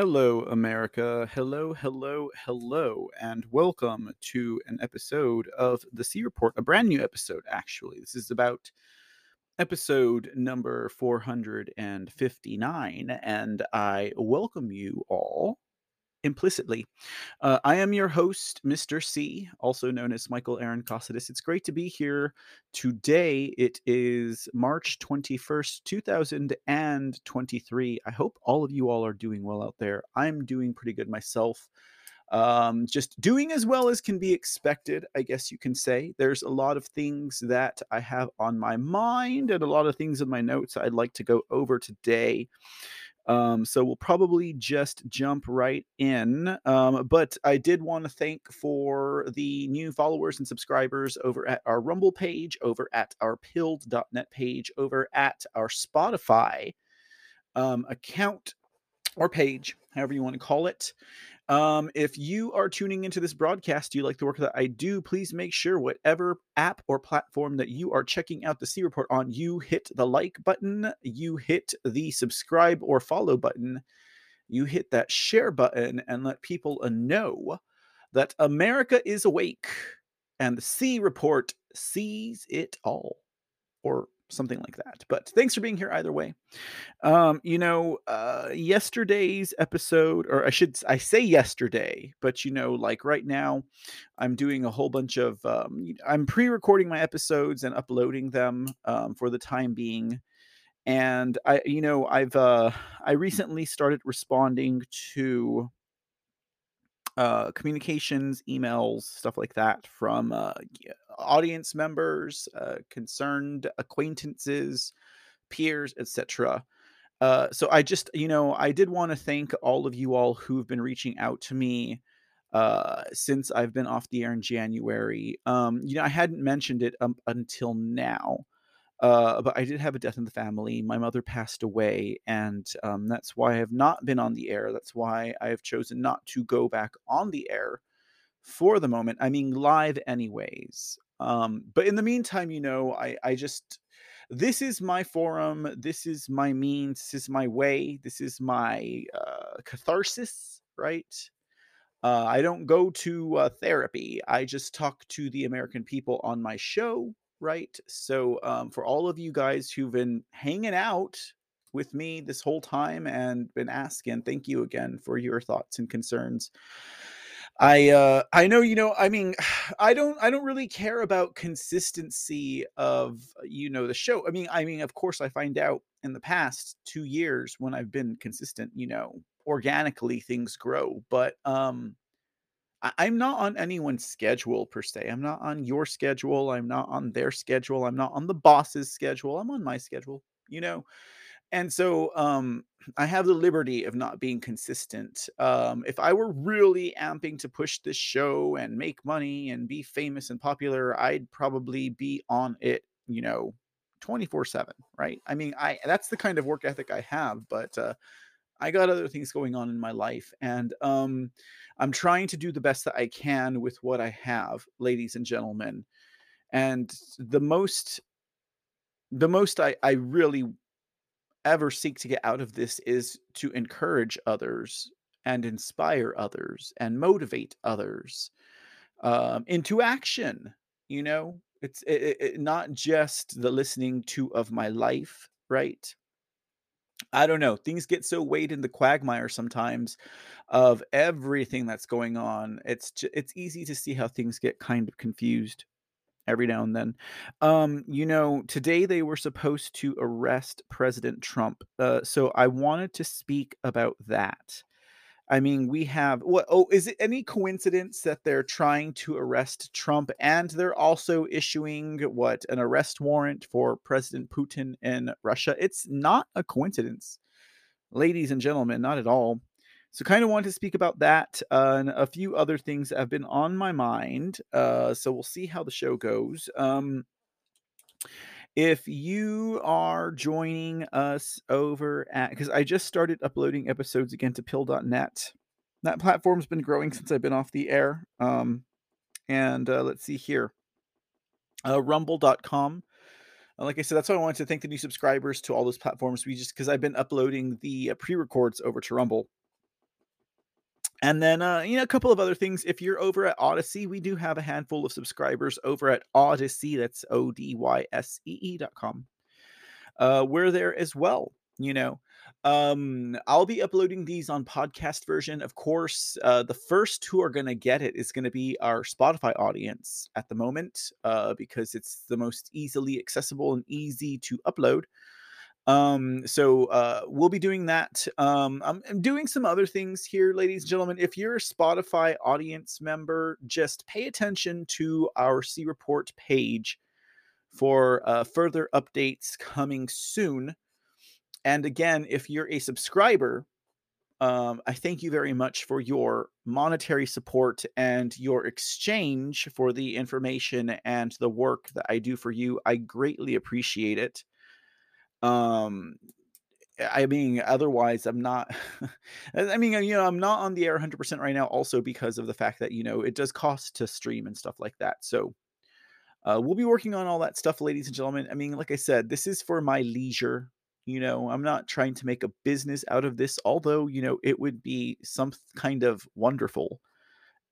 Hello, America. Hello, hello, hello, and welcome to an episode of the C Report, a brand new episode, actually. This is about episode number 459, and I welcome you all implicitly. Uh, I am your host, Mr. C, also known as Michael Aaron Cossidis. It's great to be here today. It is March 21st, 2023. I hope all of you all are doing well out there. I'm doing pretty good myself. Um, just doing as well as can be expected, I guess you can say. There's a lot of things that I have on my mind and a lot of things in my notes I'd like to go over today. Um, so we'll probably just jump right in. Um, but I did want to thank for the new followers and subscribers over at our Rumble page, over at our pilled.net page, over at our Spotify um, account or page, however you want to call it. Um, if you are tuning into this broadcast, you like the work that I do, please make sure whatever app or platform that you are checking out the C Report on, you hit the like button, you hit the subscribe or follow button, you hit that share button, and let people know that America is awake and the C Report sees it all. Or something like that. But thanks for being here either way. Um, you know, uh, yesterday's episode, or I should I say yesterday, but you know, like right now, I'm doing a whole bunch of um, I'm pre-recording my episodes and uploading them um, for the time being. And I, you know, I've uh, I recently started responding to uh, communications, emails, stuff like that from uh, audience members, uh, concerned acquaintances, peers, etc. Uh, so I just, you know, I did want to thank all of you all who've been reaching out to me uh, since I've been off the air in January. Um, you know, I hadn't mentioned it um, until now, uh, but I did have a death in the family. My mother passed away, and um, that's why I have not been on the air. That's why I have chosen not to go back on the air for the moment. I mean, live anyways. Um, but in the meantime, you know, I I just this is my forum. This is my means. This is my way. This is my uh, catharsis, right? Uh, I don't go to uh, therapy. I just talk to the American people on my show right? So, um, for all of you guys who've been hanging out with me this whole time and been asking, thank you again for your thoughts and concerns. I uh I know you know I mean I don't I don't really care about consistency of you know the show. I mean I mean of course I find out in the past 2 years when I've been consistent, you know, organically things grow, but um I'm not on anyone's schedule per se. I'm not on your schedule. I'm not on their schedule. I'm not on the boss's schedule. I'm on my schedule, you know? And so um I have the liberty of not being consistent. Um if I were really amping to push this show and make money and be famous and popular, I'd probably be on it, you know, 24/7, right? I mean, I that's the kind of work ethic I have, but uh I got other things going on in my life, and um, I'm trying to do the best that I can with what I have, ladies and gentlemen. And the most, the most I, I really ever seek to get out of this is to encourage others and inspire others and motivate others um, into action. You know, it's it, it, not just the listening to of my life, right? I don't know. Things get so weighed in the quagmire sometimes of everything that's going on. It's j- it's easy to see how things get kind of confused every now and then. Um, you know, today they were supposed to arrest President Trump. Uh, so I wanted to speak about that. I mean, we have what? Oh, is it any coincidence that they're trying to arrest Trump and they're also issuing what an arrest warrant for President Putin in Russia? It's not a coincidence, ladies and gentlemen, not at all. So, kind of want to speak about that uh, and a few other things that have been on my mind. Uh, so, we'll see how the show goes. Um, if you are joining us over at, because I just started uploading episodes again to pill.net. That platform's been growing since I've been off the air. Um, and uh, let's see here uh, rumble.com. Uh, like I said, that's why I wanted to thank the new subscribers to all those platforms. We just, because I've been uploading the uh, pre records over to Rumble. And then, uh, you know, a couple of other things. If you're over at Odysee, we do have a handful of subscribers over at Odysee. That's O D Y S E E dot com. Uh, we're there as well. You know, um, I'll be uploading these on podcast version. Of course, uh, the first who are going to get it is going to be our Spotify audience at the moment, uh, because it's the most easily accessible and easy to upload. Um, so uh, we'll be doing that. Um, I'm, I'm doing some other things here, ladies and gentlemen. If you're a Spotify audience member, just pay attention to our C Report page for uh, further updates coming soon. And again, if you're a subscriber, um, I thank you very much for your monetary support and your exchange for the information and the work that I do for you. I greatly appreciate it. Um, I mean, otherwise, I'm not. I mean, you know, I'm not on the air 100% right now, also because of the fact that, you know, it does cost to stream and stuff like that. So, uh, we'll be working on all that stuff, ladies and gentlemen. I mean, like I said, this is for my leisure. You know, I'm not trying to make a business out of this, although, you know, it would be some kind of wonderful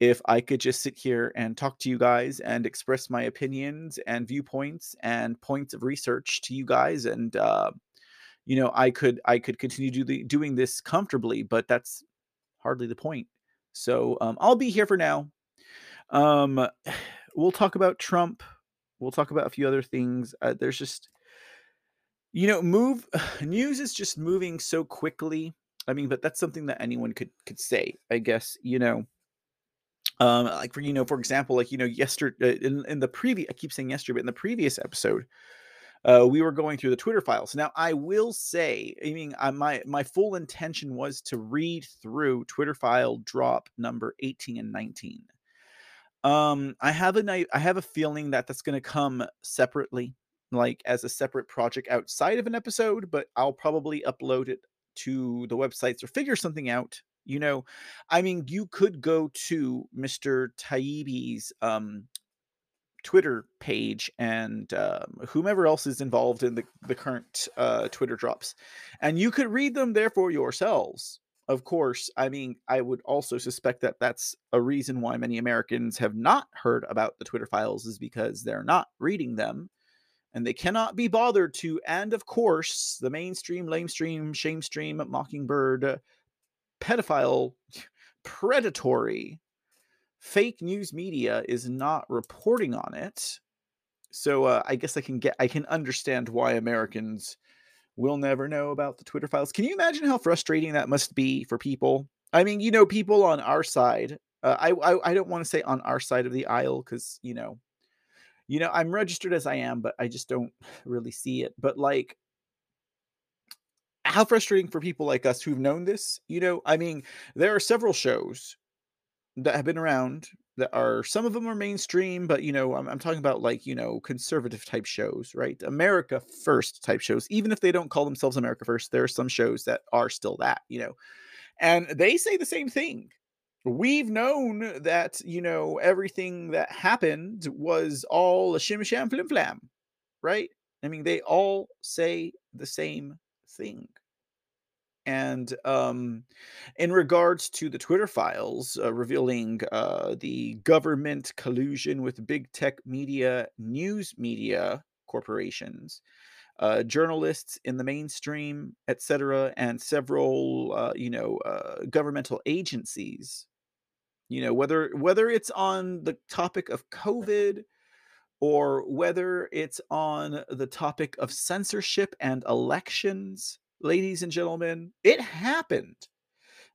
if I could just sit here and talk to you guys and express my opinions and viewpoints and points of research to you guys and uh, you know I could I could continue do the, doing this comfortably but that's hardly the point. So um, I'll be here for now. Um, we'll talk about Trump. We'll talk about a few other things. Uh, there's just you know move news is just moving so quickly. I mean but that's something that anyone could could say I guess you know um like for you know for example like you know yesterday uh, in, in the previous i keep saying yesterday but in the previous episode uh we were going through the twitter files. Now i will say i mean I, my my full intention was to read through twitter file drop number 18 and 19 um i have a i have a feeling that that's going to come separately like as a separate project outside of an episode but i'll probably upload it to the websites or figure something out you know, I mean, you could go to Mr. Taibbi's um, Twitter page and um, whomever else is involved in the, the current uh, Twitter drops, and you could read them there for yourselves. Of course, I mean, I would also suspect that that's a reason why many Americans have not heard about the Twitter files is because they're not reading them and they cannot be bothered to. And of course, the mainstream, lamestream, shamestream, mockingbird, pedophile, predatory fake news media is not reporting on it. So uh, I guess I can get I can understand why Americans will never know about the Twitter files. Can you imagine how frustrating that must be for people? I mean, you know, people on our side. Uh, I, I I don't want to say on our side of the aisle because you know, you know, I'm registered as I am, but I just don't really see it. But like how frustrating for people like us who've known this. You know, I mean, there are several shows that have been around that are some of them are mainstream, but you know, I'm, I'm talking about like you know conservative type shows, right? America First type shows. Even if they don't call themselves America First, there are some shows that are still that, you know, and they say the same thing. We've known that you know everything that happened was all a shim sham flim flam, right? I mean, they all say the same thing. And um, in regards to the Twitter files uh, revealing uh, the government collusion with big tech media, news media corporations, uh, journalists in the mainstream, etc., and several, uh, you know, uh, governmental agencies. You know, whether whether it's on the topic of COVID or whether it's on the topic of censorship and elections ladies and gentlemen, it happened.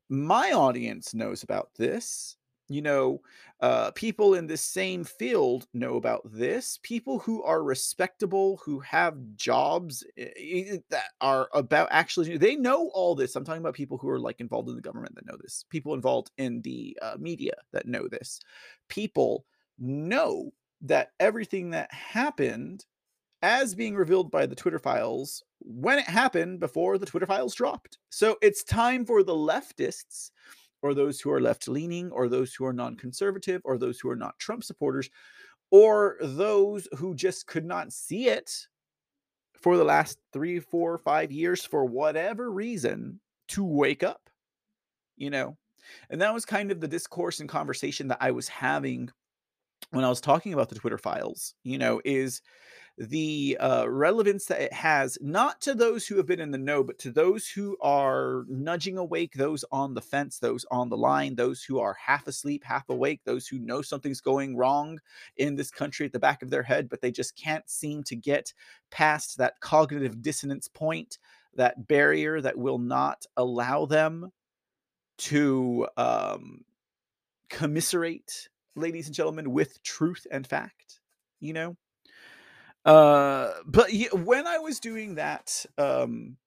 My audience knows about this. You know, uh, people in the same field know about this. People who are respectable, who have jobs uh, that are about actually, they know all this. I'm talking about people who are like involved in the government that know this. People involved in the uh, media that know this. People know that everything that happened as being revealed by the Twitter files when it happened before the Twitter files dropped. So it's time for the leftists, or those who are left leaning, or those who are non conservative, or those who are not Trump supporters, or those who just could not see it for the last three, four, five years for whatever reason to wake up. You know, And that was kind of the discourse and conversation that I was having when I was talking about the Twitter files, you know, is the uh, relevance that it has, not to those who have been in the know, but to those who are nudging awake, those on the fence, those on the line, those who are half asleep, half awake, those who know something's going wrong in this country at the back of their head, but they just can't seem to get past that cognitive dissonance point, that barrier that will not allow them to um, commiserate, ladies and gentlemen, with truth and fact, you know? Uh, but when I was doing that, um,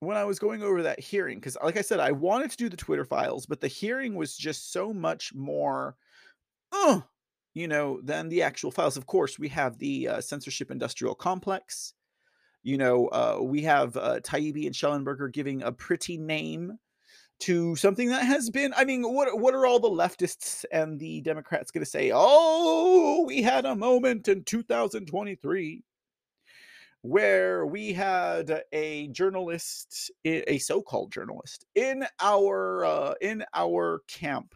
when I was going over that hearing, because like I said, I wanted to do the Twitter files, but the hearing was just so much more, uh, you know, than the actual files. Of course, we have the uh, censorship industrial complex. You know, uh, we have uh, Taibbi and Shellenberger giving a pretty name to something that has been i mean what what are all the leftists and the democrats going to say? Oh we had a moment in 2023 where we had a journalist a so-called journalist in our uh, in our camp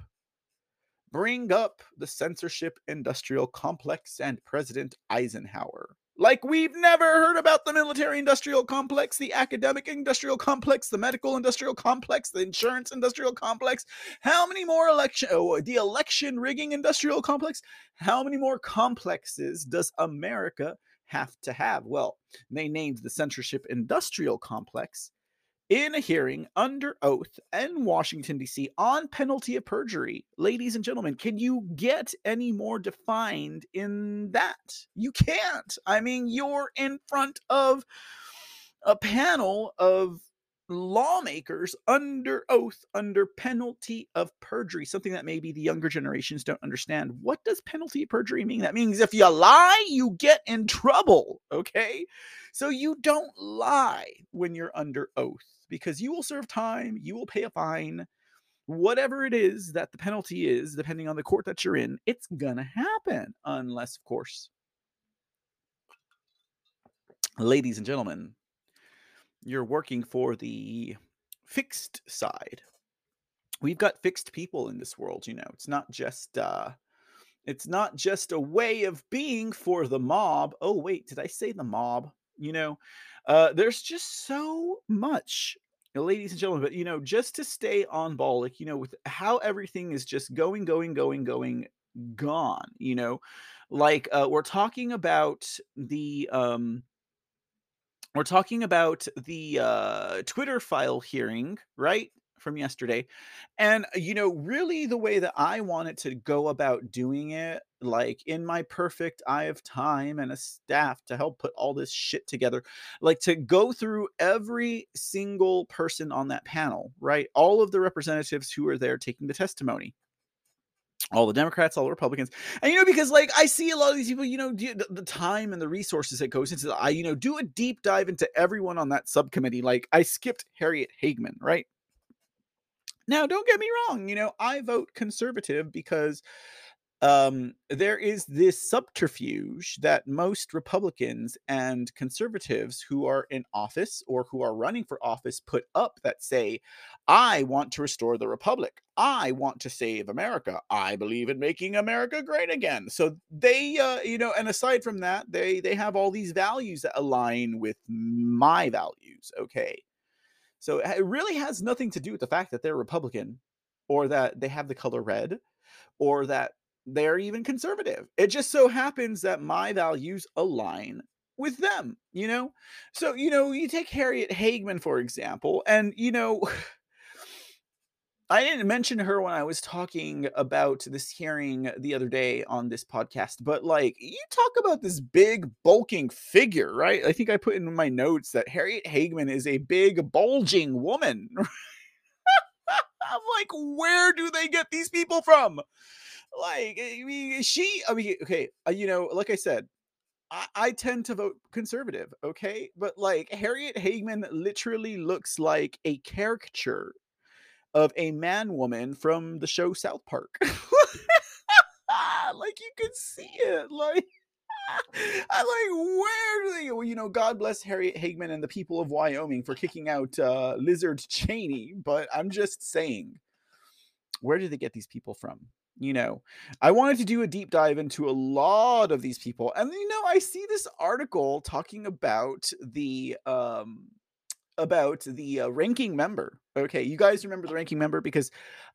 bring up the censorship industrial complex and president eisenhower like we've never heard about the military industrial complex, the academic industrial complex, the medical industrial complex, the insurance industrial complex. How many more election oh, the election rigging industrial complex? How many more complexes does America have to have? Well, they named the censorship industrial complex in a hearing under oath in Washington, D.C., on penalty of perjury. Ladies and gentlemen, can you get any more defined in that? You can't. I mean, you're in front of a panel of lawmakers under oath under penalty of perjury something that maybe the younger generations don't understand what does penalty of perjury mean that means if you lie you get in trouble okay so you don't lie when you're under oath because you will serve time, you will pay a fine, whatever it is that the penalty is, depending on the court that you're in, it's gonna happen. Unless, of course, ladies and gentlemen, you're working for the fixed side. We've got fixed people in this world, you know. It's not just uh it's not just a way of being for the mob. Oh wait, did I say the mob? You know, uh, there's just so much, ladies and gentlemen. But you know, just to stay on ball, like you know, with how everything is just going, going, going, going, gone. You know, like uh, we're talking about the um, we're talking about the uh, Twitter file hearing, right? From yesterday. And, you know, really the way that I wanted to go about doing it, like in my perfect eye of time and a staff to help put all this shit together, like to go through every single person on that panel, right? All of the representatives who are there taking the testimony all the Democrats, all the Republicans, and you know because like I see a lot of these people, you know, the, the, time and the resources that goes into, the, I you know do a deep dive into everyone on that subcommittee. Like I skipped Harriet Hageman, right? Now, don't get me wrong, you know, I vote conservative because um, there is this subterfuge that most Republicans and conservatives who are in office or who are running for office put up that say, I want to restore the Republic. I want to save America. I believe in making America great again. So they, uh, you know, and aside from that, they they have all these values that align with my values. Okay. So it really has nothing to do with the fact that they're Republican or that they have the color red or that they're even conservative. It just so happens that my values align with them, you know? So, you know, you take Harriet Hageman, for example, and, you know, I didn't mention her when I was talking about this hearing the other day on this podcast, but like you talk about this big bulking figure, right? I think I put in my notes that Harriet Hageman is a big bulging woman. I'm like, where do they get these people from? Like, I mean, she, I mean, okay, uh, you know, like I said, I, I tend to vote conservative, okay? But like Harriet Hageman literally looks like a caricature of a man woman from the show South Park. like you could see it. Like I like where do they you know, God bless Harriet Hageman and the people of Wyoming for kicking out uh Lizard Cheney, but I'm just saying where do they get these people from? You know, I wanted to do a deep dive into a lot of these people. And you know, I see this article talking about the um about the uh, ranking member. Okay, you guys remember the ranking member because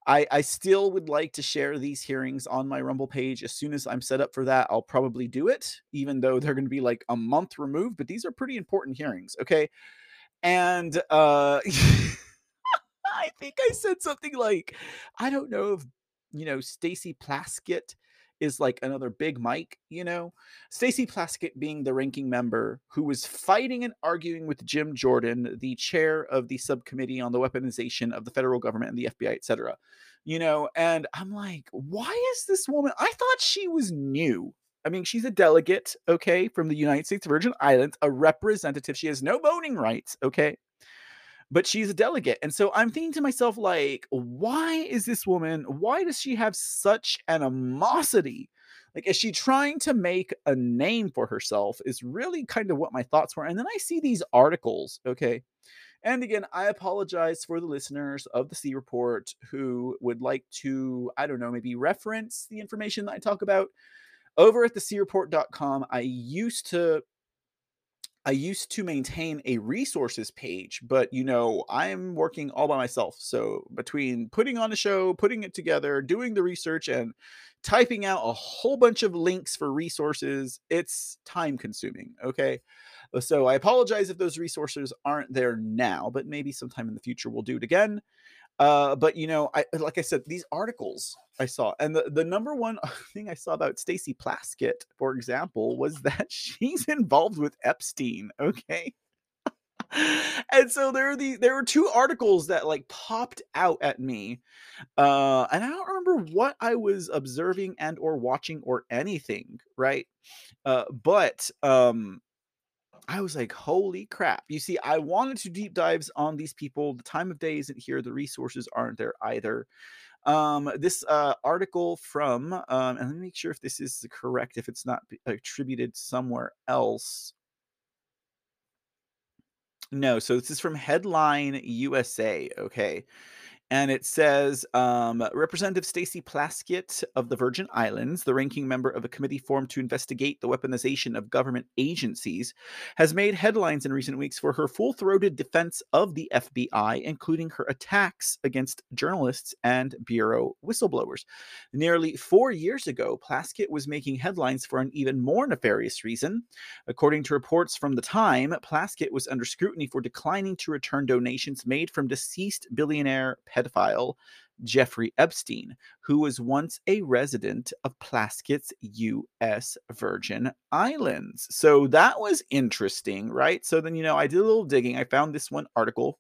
I I still would like to share these hearings on my Rumble page as soon as I'm set up for that. I'll probably do it, even though they're going to be like a month removed. But these are pretty important hearings. Okay, and uh, I think I said something like, I don't know if you know Stacey Plaskett is like another big Mike, you know? Stacey Plaskett being the ranking member who was fighting and arguing with Jim Jordan, the chair of the subcommittee on the weaponization of the federal government and the FBI, etc. You know, and I'm like, why is this woman? I thought she was new. I mean, she's a delegate, okay, from the United States Virgin Islands, a representative. She has no voting rights, okay? But she's a delegate. And so I'm thinking to myself, like, why is this woman, why does she have such animosity? Like, is she trying to make a name for herself? Is really kind of what my thoughts were. And then I see these articles, okay. And again, I apologize for the listeners of the C Report who would like to, I don't know, maybe reference the information that I talk about. Over at the creport.com, I used to I used to maintain a resources page, but you know, I'm working all by myself. So between putting on a show, putting it together, doing the research, and typing out a whole bunch of links for resources, it's time consuming. Okay. So I apologize if those resources aren't there now, but maybe sometime in the future we'll do it again. Uh, but you know, I like I said, these articles I saw, and the, the number one thing I saw about Stacey Plaskett, for example, was that she's involved with Epstein. Okay. and so there are the there were two articles that like popped out at me uh and i don't remember what i was observing and or watching or anything right uh but um I was like, holy crap. You see, I wanted to deep dives on these people. The time of day isn't here. The resources aren't there either. Um, this uh, article from, um, and let me make sure if this is correct, if it's not attributed somewhere else. No, so this is from Headline USA. Okay and it says um, Representative Stacey Plaskett of the Virgin Islands, the ranking member of a committee formed to investigate the weaponization of government agencies, has made headlines in recent weeks for her full throated defense of the FBI, including her attacks against journalists and Bureau whistleblowers. Nearly four years ago, Plaskett was making headlines for an even more nefarious reason. According to reports from the time, Plaskett was under scrutiny for declining to return donations made from deceased billionaire pedophile Jeffrey Epstein, who was once a resident of Plaskett's U.S. Virgin Islands. So that was interesting, right? So then, you know, I did a little digging. I found this one article.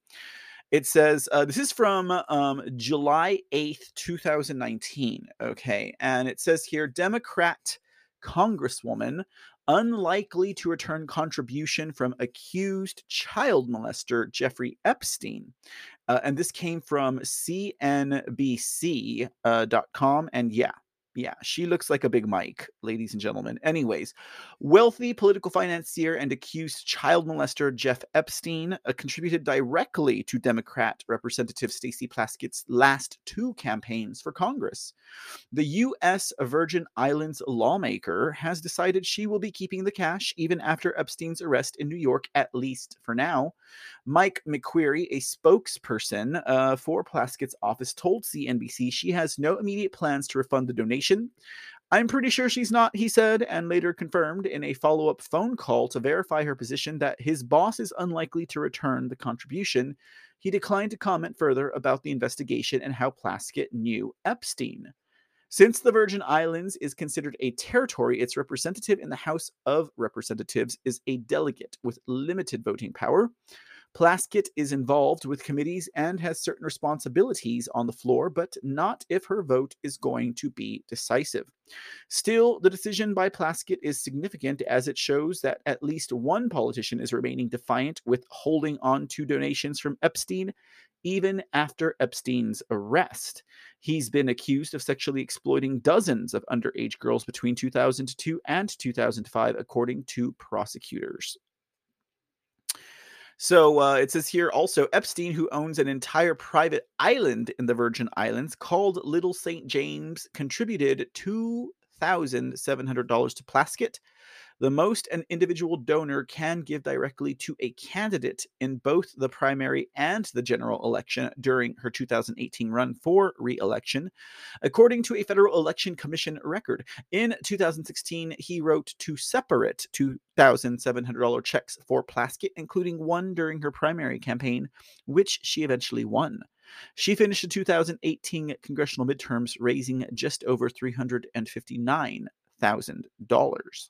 It says, uh, this is from um, July 8th, 2019. Okay. And it says here Democrat Congresswoman unlikely to return contribution from accused child molester Jeffrey Epstein. Uh, and this came from CNBC.com. Uh, and yeah, yeah, she looks like a big Mike, ladies and gentlemen. Anyways, wealthy political financier and accused child molester Jeff Epstein uh, contributed directly to Democrat Representative Stacey Plaskett's last two campaigns for Congress. The U.S. Virgin Islands lawmaker has decided she will be keeping the cash even after Epstein's arrest in New York, at least for now. Mike McQueary, a spokesperson uh, for Plaskett's office, told CNBC she has no immediate plans to refund the donation information. I'm pretty sure she's not, he said, and later confirmed in a follow up phone call to verify her position that his boss is unlikely to return the contribution. He declined to comment further about the investigation and how Plaskett knew Epstein. Since the Virgin Islands is considered a territory, its representative in the House of Representatives is a delegate with limited voting power. Plaskett is involved with committees and has certain responsibilities on the floor, but not if her vote is going to be decisive. Still, the decision by Plaskett is significant as it shows that at least one politician is remaining defiant with holding on to donations from Epstein even after Epstein's arrest. He's been accused of sexually exploiting dozens of underage girls between 2002 and 2005, according to prosecutors. So uh, it says here also Epstein, who owns an entire private island in the Virgin Islands called Little St. James, contributed $2,700 to Plaskett the most an individual donor can give directly to a candidate in both the primary and the general election during her 2018 run for re election. According to a Federal Election Commission record, in 2016, he wrote two separate $2,700 checks for Plaskett, including one during her primary campaign, which she eventually won. She finished the 2018 congressional midterms raising just over $359,000.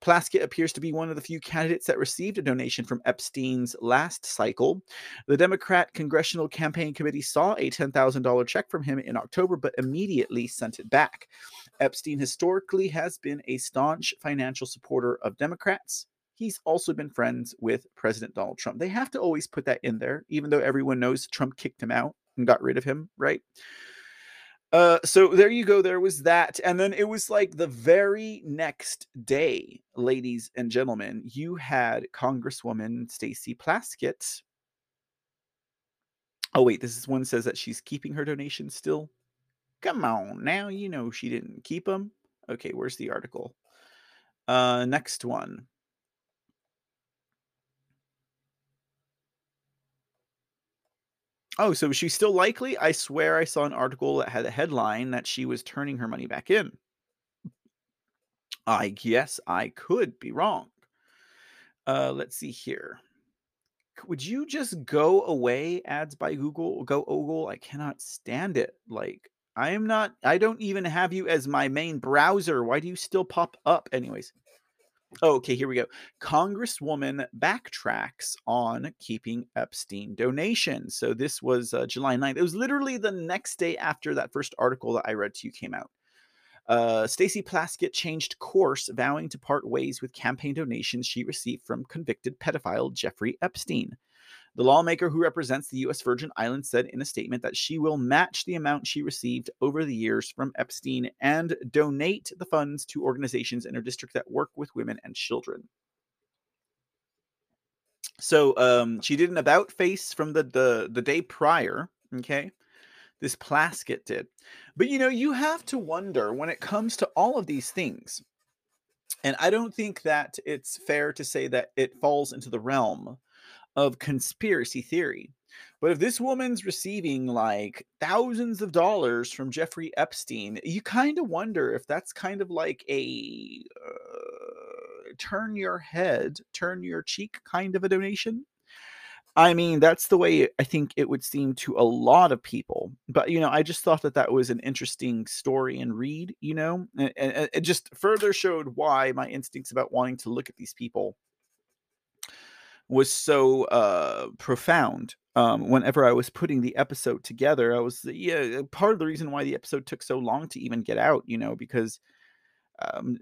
Plaskett appears to be one of the few candidates that received a donation from Epstein's last cycle. The Democrat Congressional Campaign Committee saw a $10,000 check from him in October, but immediately sent it back. Epstein historically has been a staunch financial supporter of Democrats. He's also been friends with President Donald Trump. They have to always put that in there, even though everyone knows Trump kicked him out and got rid of him, right? Uh, so there you go. There was that, and then it was like the very next day, ladies and gentlemen, you had Congresswoman Stacey Plaskett. Oh wait, this is one says that she's keeping her donations still. Come on, now you know she didn't keep them. Okay, where's the article? Uh, next one. Oh, so she's still likely? I swear I saw an article that had a headline that she was turning her money back in. I guess I could be wrong. Uh, let's see here. Would you just go away? Ads by Google, go Ogle. I cannot stand it. Like I am not. I don't even have you as my main browser. Why do you still pop up? Anyways, Oh, okay, here we go. Congresswoman backtracks on keeping Epstein donations. So this was uh, July 9th. It was literally the next day after that first article that I read to you came out. Uh, Stacey Plaskett changed course, vowing to part ways with campaign donations she received from convicted pedophile Jeffrey Epstein. The lawmaker who represents the U.S. Virgin Islands said in a statement that she will match the amount she received over the years from Epstein and donate the funds to organizations in her district that work with women and children. So um, she did an about face from the, the the day prior. Okay, this Plaskett did, but you know you have to wonder when it comes to all of these things, and I don't think that it's fair to say that it falls into the realm of conspiracy theory. But if this woman's receiving like thousands of dollars from Jeffrey Epstein, you kind of wonder if that's kind of like a uh, turn your head, turn your cheek kind of a donation. I mean, that's the way I think it would seem to a lot of people. But, you know, I just thought that that was an interesting story and read, you know, and, and it just further showed why my instincts about wanting to look at these people was so uh, profound. Um, whenever I was putting the episode together, I was yeah part of the reason why the episode took so long to even get out. You know, because um,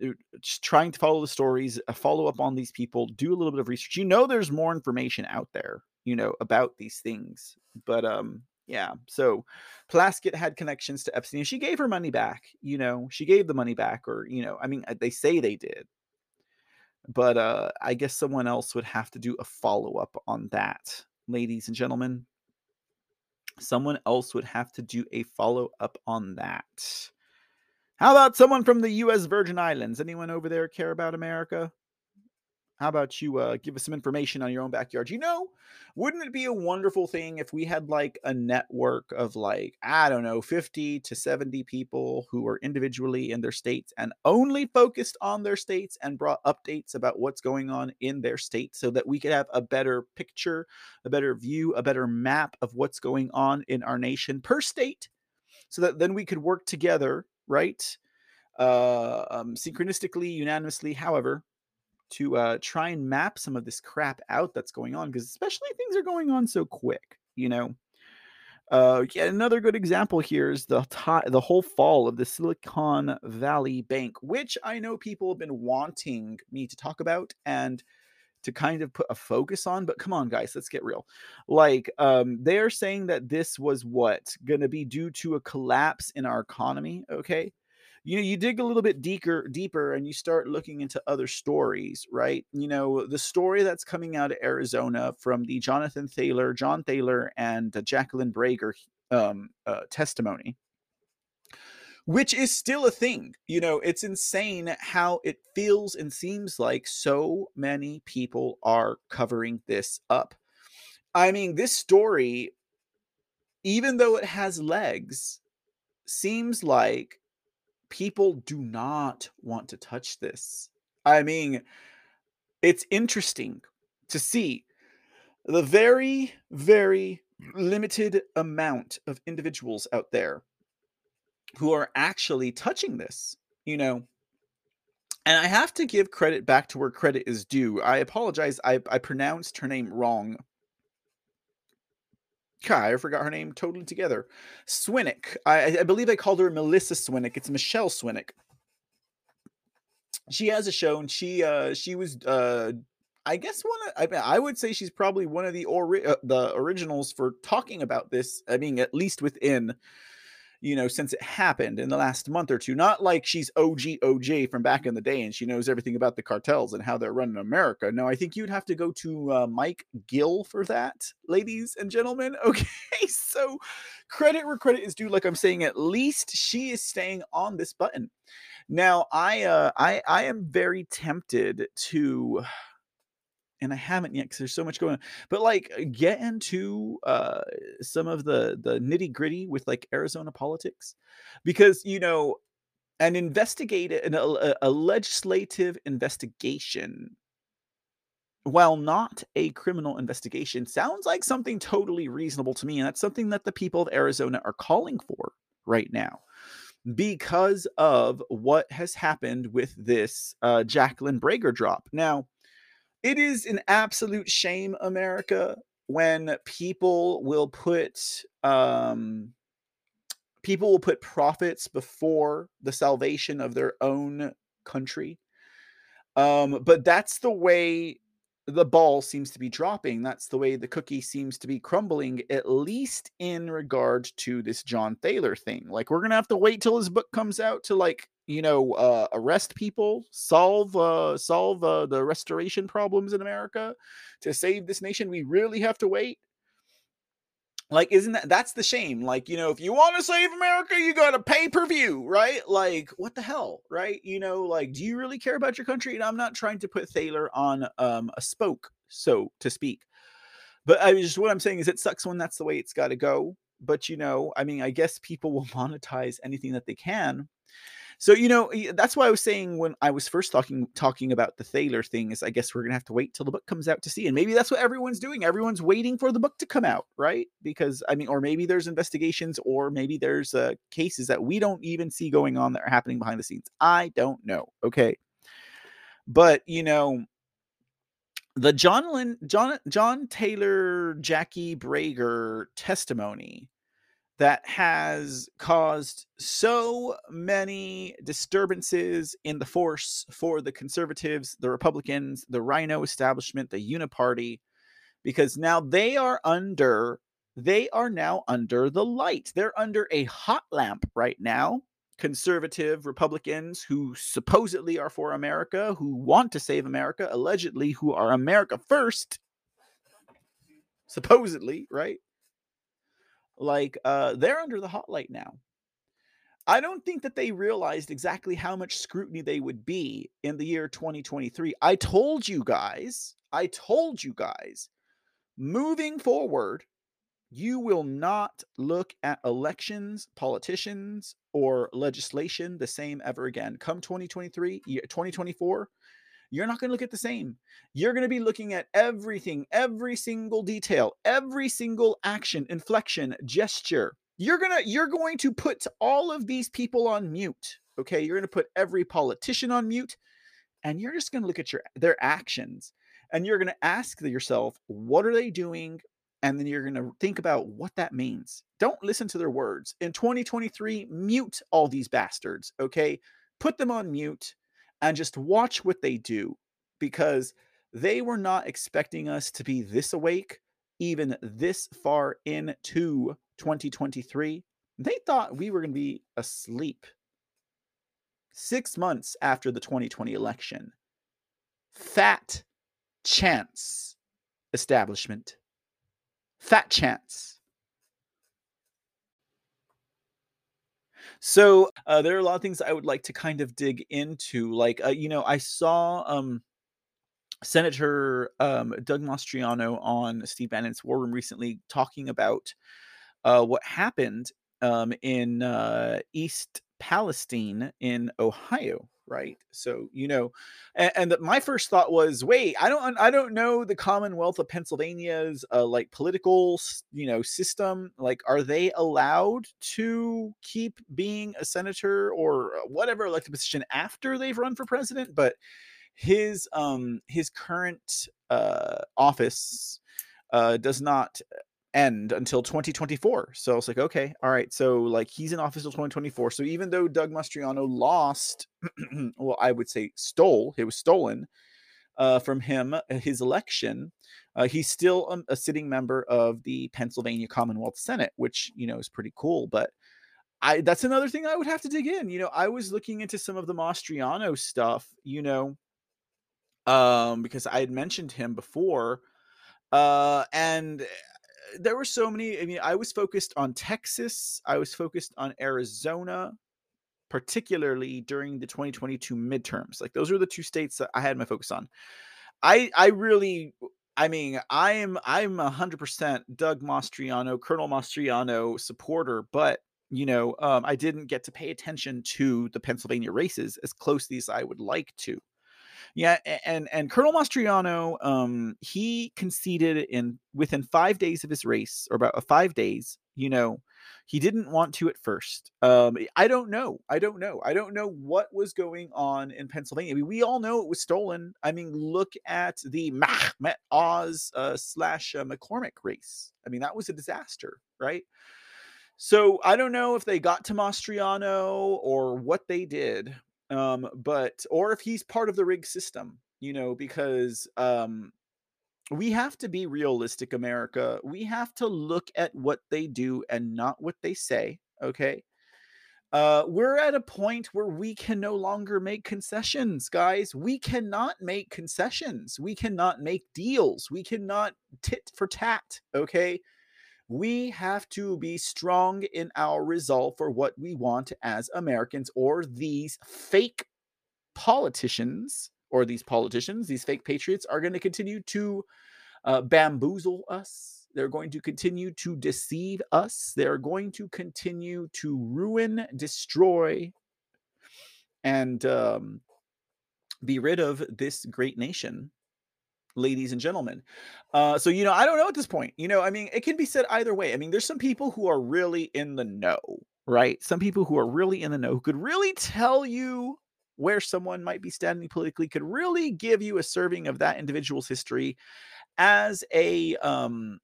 trying to follow the stories, uh, follow up on these people, do a little bit of research. You know, there's more information out there, you know, about these things. But um, yeah, so Plaskett had connections to Epstein. She gave her money back. You know, she gave the money back, or you know, I mean, uh, they say they did but uh, I guess someone else would have to do a follow up on that, ladies and gentlemen. Someone else would have to do a follow up on that. How about someone from the U.S. Virgin Islands? Anyone over there care about America? How about you uh, give us some information on your own backyard? You know, wouldn't it be a wonderful thing if we had like a network of like, I don't know, 50 to 70 people who are individually in their states and only focused on their states and brought updates about what's going on in their state so that we could have a better picture, a better view, a better map of what's going on in our nation per state so that then we could work together, right? Uh, um, synchronistically, unanimously, however, to uh, try and map some of this crap out that's going on because especially things are going on so quick you know uh, yeah, another good example here is the t- the whole fall of the Silicon Valley Bank, which I know people have been wanting me to talk about and to kind of put a focus on. But come on, guys, let's get real. Like, um, they are saying that this was what going to be due to a collapse in our economy. Okay, you know, you dig a little bit deeper, deeper, and you start looking into other stories, right? You know, the story that's coming out of Arizona from the Jonathan Thaler, John Thaler, and Jacqueline Breger um, uh, testimony which is still a thing. You know, it's insane how it feels and seems like so many people are covering this up. I mean, this story, even though it has legs, seems like people do not want to touch this. I mean, it's interesting to see the very, very limited amount of individuals out there who are actually touching this, you know. And I have to give credit back to where credit is due. I apologize. I, I pronounced her name wrong. God, I forgot her name totally together. Swinick. I, I believe I called her Melissa Swinick. It's Michelle Swinick. She has a show, and she uh she was uh I guess one of, I I would say she's probably one of the ori- uh, the originals for talking about this. I mean, at least within you know, since it happened in the last month or two. Not like she's OG OJ from back in the day and she knows everything about the cartels and how they're running America. No, I think you'd have to go to uh, Mike Gill for that, ladies and gentlemen. Okay, so credit where credit is due. Like I'm saying, at least she is staying on this button. Now, I uh, I I am very tempted to and I haven't yet because there's so much going on. But like, uh, get into uh, some of the the nitty gritty with like Arizona politics, because you know, an investigate an, a, a legislative investigation, while not a criminal investigation, sounds like something totally reasonable to me, and that's something that the people of Arizona are calling for right now because of what has happened with this uh, Jacqueline Breger drop. Now it is an absolute shame, America, when people will put um people will put profits before the salvation of their own country. Um, but that's the way the ball seems to be dropping. That's the way the cookie seems to be crumbling, at least in regard to this John Thaler thing. Like, we're gonna have to wait till his book comes out to like, you know, uh, arrest people, solve uh, solve uh, the restoration problems in America, to save this nation. We really have to wait? Like isn't that that's the shame like you know if you want to save america you got to pay per view right? Like what the hell right? You know like do you really care about your country? And i'm not trying to put thaler on um a spoke so to speak. But i just what i'm saying is it sucks when that's the way it's got to go. But you know i mean i guess people will monetize anything that they can so you know that's why I was saying when I was first talking talking about the Thaler thing is I guess we're gonna have to wait till the book comes out to see, and maybe that's what everyone's doing. Everyone's waiting for the book to come out, right? Because I mean, or maybe there's investigations, or maybe there's uh, cases that we don't even see going on that are happening behind the scenes. I don't know. Okay, but you know the John Lynn, John John Thaler Jackie Breger testimony that has caused so many disturbances in the force for the conservatives, the Republicans, the RINO establishment, the Uniparty, because now they are under they are now under the light. They're under a hot lamp right now. Conservative Republicans who supposedly are for America, who want to save America, allegedly who are America first, supposedly, right? Like uh, they're under the hot light now. I don't think that they realized exactly how much scrutiny they would be in the year 2023. I told you guys, I told you guys, moving forward, you will not look at elections, politicians, or legislation the same ever again. Come 2023, 2024, you're not going to look at the same. You're going to be looking at everything, every single detail, every single action, inflection, gesture. You're going to you're going to put all of these people on mute. Okay? You're going to put every politician on mute and you're just going to look at your their actions and you're going to ask yourself, what are they doing? And then you're going to think about what that means. Don't listen to their words. In 2023, mute all these bastards, okay? Put them on mute and just watch what they do because they were not expecting us to be this awake even this far into 2023 they thought we were going to be asleep six months after the 2020 election. Fat chance establishment. Fat chance. So uh, there are a lot of things I would like to kind of dig into. Like, uh, you know, I saw um, Senator um, Doug Mastriano on Steve Bannon's War Room recently talking about uh, what happened um, in uh, East Palestine in Ohio, right? So you know, and, and the, my first thought was, wait, I don't, I don't know the Commonwealth of Pennsylvania's uh, like political, you know, system. Like, are they allowed to keep being a senator or whatever elected position after they've run for president? But his um his current uh office uh does not end until 2024. So I was like, okay, all right. So like he's in office until 2024. So even though Doug Mastriano lost, well, I would say stole, it was stolen uh, from him uh, his election, uh, he's still a, a, sitting member of the Pennsylvania Commonwealth Senate, which you know is pretty cool. But I that's another thing I would have to dig in. You know, I was looking into some of the Mastriano stuff. You know, um, because I had mentioned him before. Uh, and there were so many. I mean, I was focused on Texas. I was focused on Arizona, particularly during the 2022 midterms. Like those were the two states that I had my focus on. I I really I mean, I'm I'm a hundred percent Doug Mastriano, Colonel Mastriano supporter, but you know, um, I didn't get to pay attention to the Pennsylvania races as closely as I would like to. Yeah, and and Colonel Mastriano, um, he conceded in within five days of his race, or about uh, five days. You know, he didn't want to at first. Um, I don't know. I don't know. I don't know what was going on in Pennsylvania. I mean, we all know it was stolen. I mean, look at the Mehmet Oz uh, slash uh, McCormick race. I mean, that was a disaster, right? So I don't know if they got to Mastriano or what they did, um, but or if he's part of the rig system, you know, because um, we have to be realistic, America. We have to look at what they do and not what they say. Okay. Uh, we're at a point where we can no longer make concessions, guys. We cannot make concessions. We cannot make deals. We cannot tit for tat. Okay we have to be strong in our resolve for what we want as Americans, or these fake politicians, or these politicians, these fake patriots, are going to continue to uh, bamboozle us. They're going to continue to deceive us. They're going to continue to ruin, destroy, and um, be rid of this great nation ladies and gentlemen. Uh, so, you know, I don't know at this point. You know, I mean, it can be said either way. I mean, there's some people who are really in the know, right? Some people who are really in the know who could really tell you where someone might be standing politically, could really give you a serving of that individual's history as a um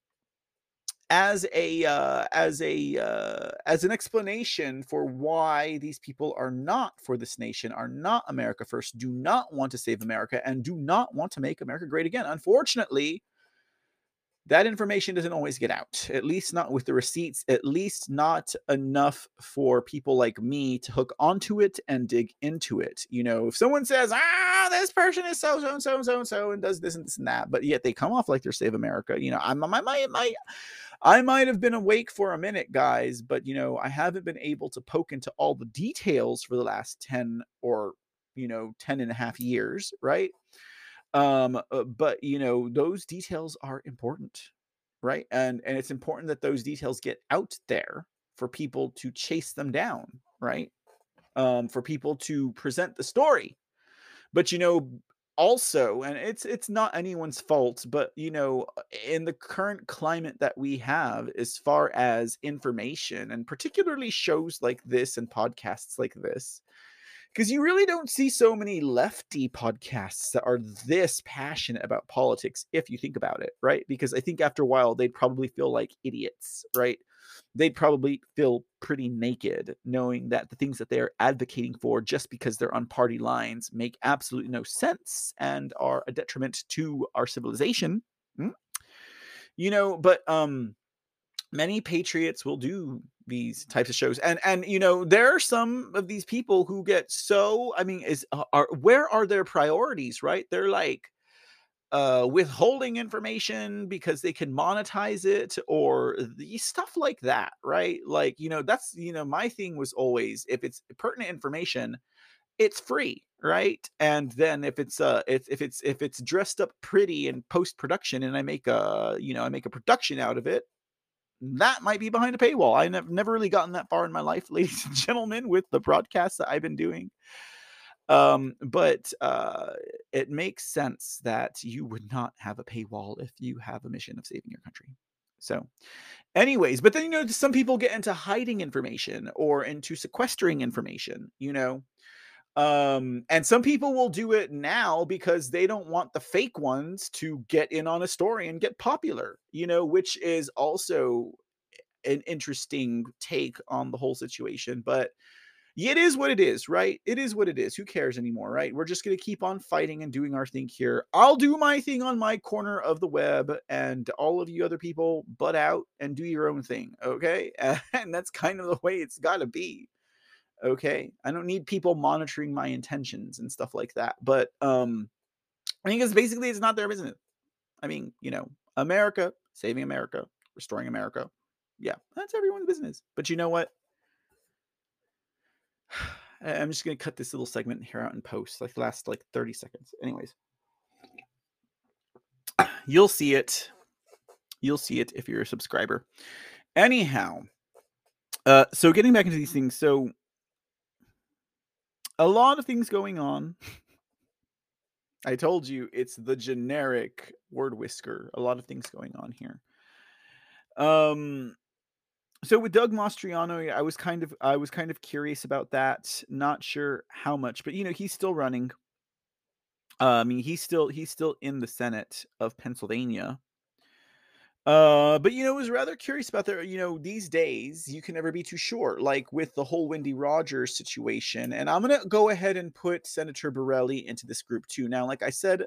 as a uh, as a uh, as an explanation for why these people are not for this nation, are not America first, do not want to save America, and do not want to make America great again. Unfortunately, that information doesn't always get out, at least not with the receipts, at least not enough for people like me to hook onto it and dig into it. You know, if someone says, ah, this person is so, so, and so, and so, and so, and does this and this and that, but yet they come off like they're Save America, you know, I'm, my, my, my, I might have been awake for a minute, guys, but you know, I haven't been able to poke into all the details for the last 10 or, you know, 10 and a half years, right? Um, uh, but you know, those details are important, right? And and it's important that those details get out there for people to chase them down, right? Um, for people to present the story. But you know, also and it's it's not anyone's fault but you know in the current climate that we have as far as information and particularly shows like this and podcasts like this because you really don't see so many lefty podcasts that are this passionate about politics if you think about it right? Because i think after a while they'd probably feel like idiots right they'd probably feel pretty naked knowing that the things that they're advocating for just because they're on party lines make absolutely no sense and are a detriment to our civilization mm? you know but um many patriots will do these types of shows and and you know there are some of these people who get so i mean is are where are their priorities right they're like uh withholding information because they can monetize it or the stuff like that right like you know that's you know my thing was always if it's pertinent information it's free right and then if it's uh if, if it's if it's dressed up pretty in post production and i make a you know i make a production out of it that might be behind a paywall. I've never really gotten that far in my life, ladies and gentlemen, with the broadcasts that I've been doing. Um, but uh, it makes sense that you would not have a paywall if you have a mission of saving your country. So, anyways, but then you know, some people get into hiding information or into sequestering information, you know. Um, and some people will do it now because they don't want the fake ones to get in on a story and get popular, you know, which is also an interesting take on the whole situation. But it is what it is, right? It is what it is. Who cares anymore, right? We're just going to keep on fighting and doing our thing here. I'll do my thing on my corner of the web, and all of you other people butt out and do your own thing, okay? And that's kind of the way it's got to be. Okay. I don't need people monitoring my intentions and stuff like that. But um I think it's basically it's not their business. I mean, you know, America, saving America, restoring America. Yeah, that's everyone's business. But you know what? I'm just gonna cut this little segment here out in post, like last like 30 seconds. Anyways. You'll see it. You'll see it if you're a subscriber. Anyhow, uh, so getting back into these things, so a lot of things going on. I told you it's the generic word whisker. A lot of things going on here. Um so with Doug Mastriano, I was kind of I was kind of curious about that. Not sure how much, but you know, he's still running. Uh, I mean, he's still he's still in the Senate of Pennsylvania. Uh, but you know, I was rather curious about there. You know, these days you can never be too sure. Like with the whole Wendy Rogers situation, and I'm gonna go ahead and put Senator Borelli into this group too. Now, like I said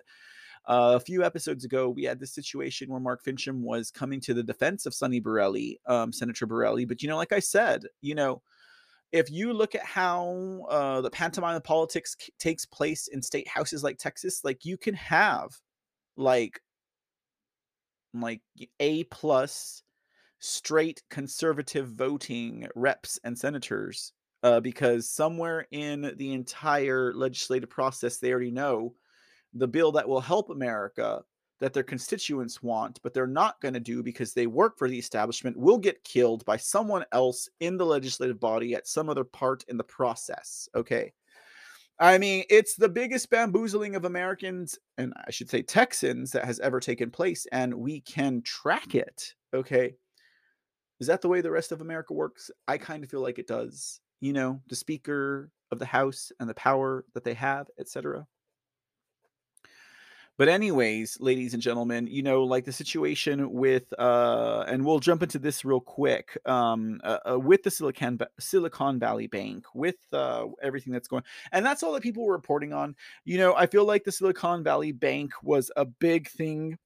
uh, a few episodes ago, we had this situation where Mark Finchem was coming to the defense of Sonny Borelli, um, Senator Borelli. But you know, like I said, you know, if you look at how uh, the pantomime of politics c- takes place in state houses like Texas, like you can have like like A plus straight conservative voting reps and senators uh, because somewhere in the entire legislative process they already know the bill that will help America that their constituents want, but they're not going to do because they work for the establishment will get killed by someone else in the legislative body at some other part in the process. Okay. I mean, it's the biggest bamboozling of Americans, and I should say Texans, that has ever taken place, and we can track it. Okay. Is that the way the rest of America works? I kind of feel like it does. You know, the Speaker of the House and the power that they have, etc. But anyways, ladies and gentlemen, you know, like the situation with uh and we'll jump into this real quick. Um uh, uh, with the Silicon Silicon Valley Bank, with uh everything that's going. And that's all that people were reporting on. You know, I feel like the Silicon Valley Bank was a big thing.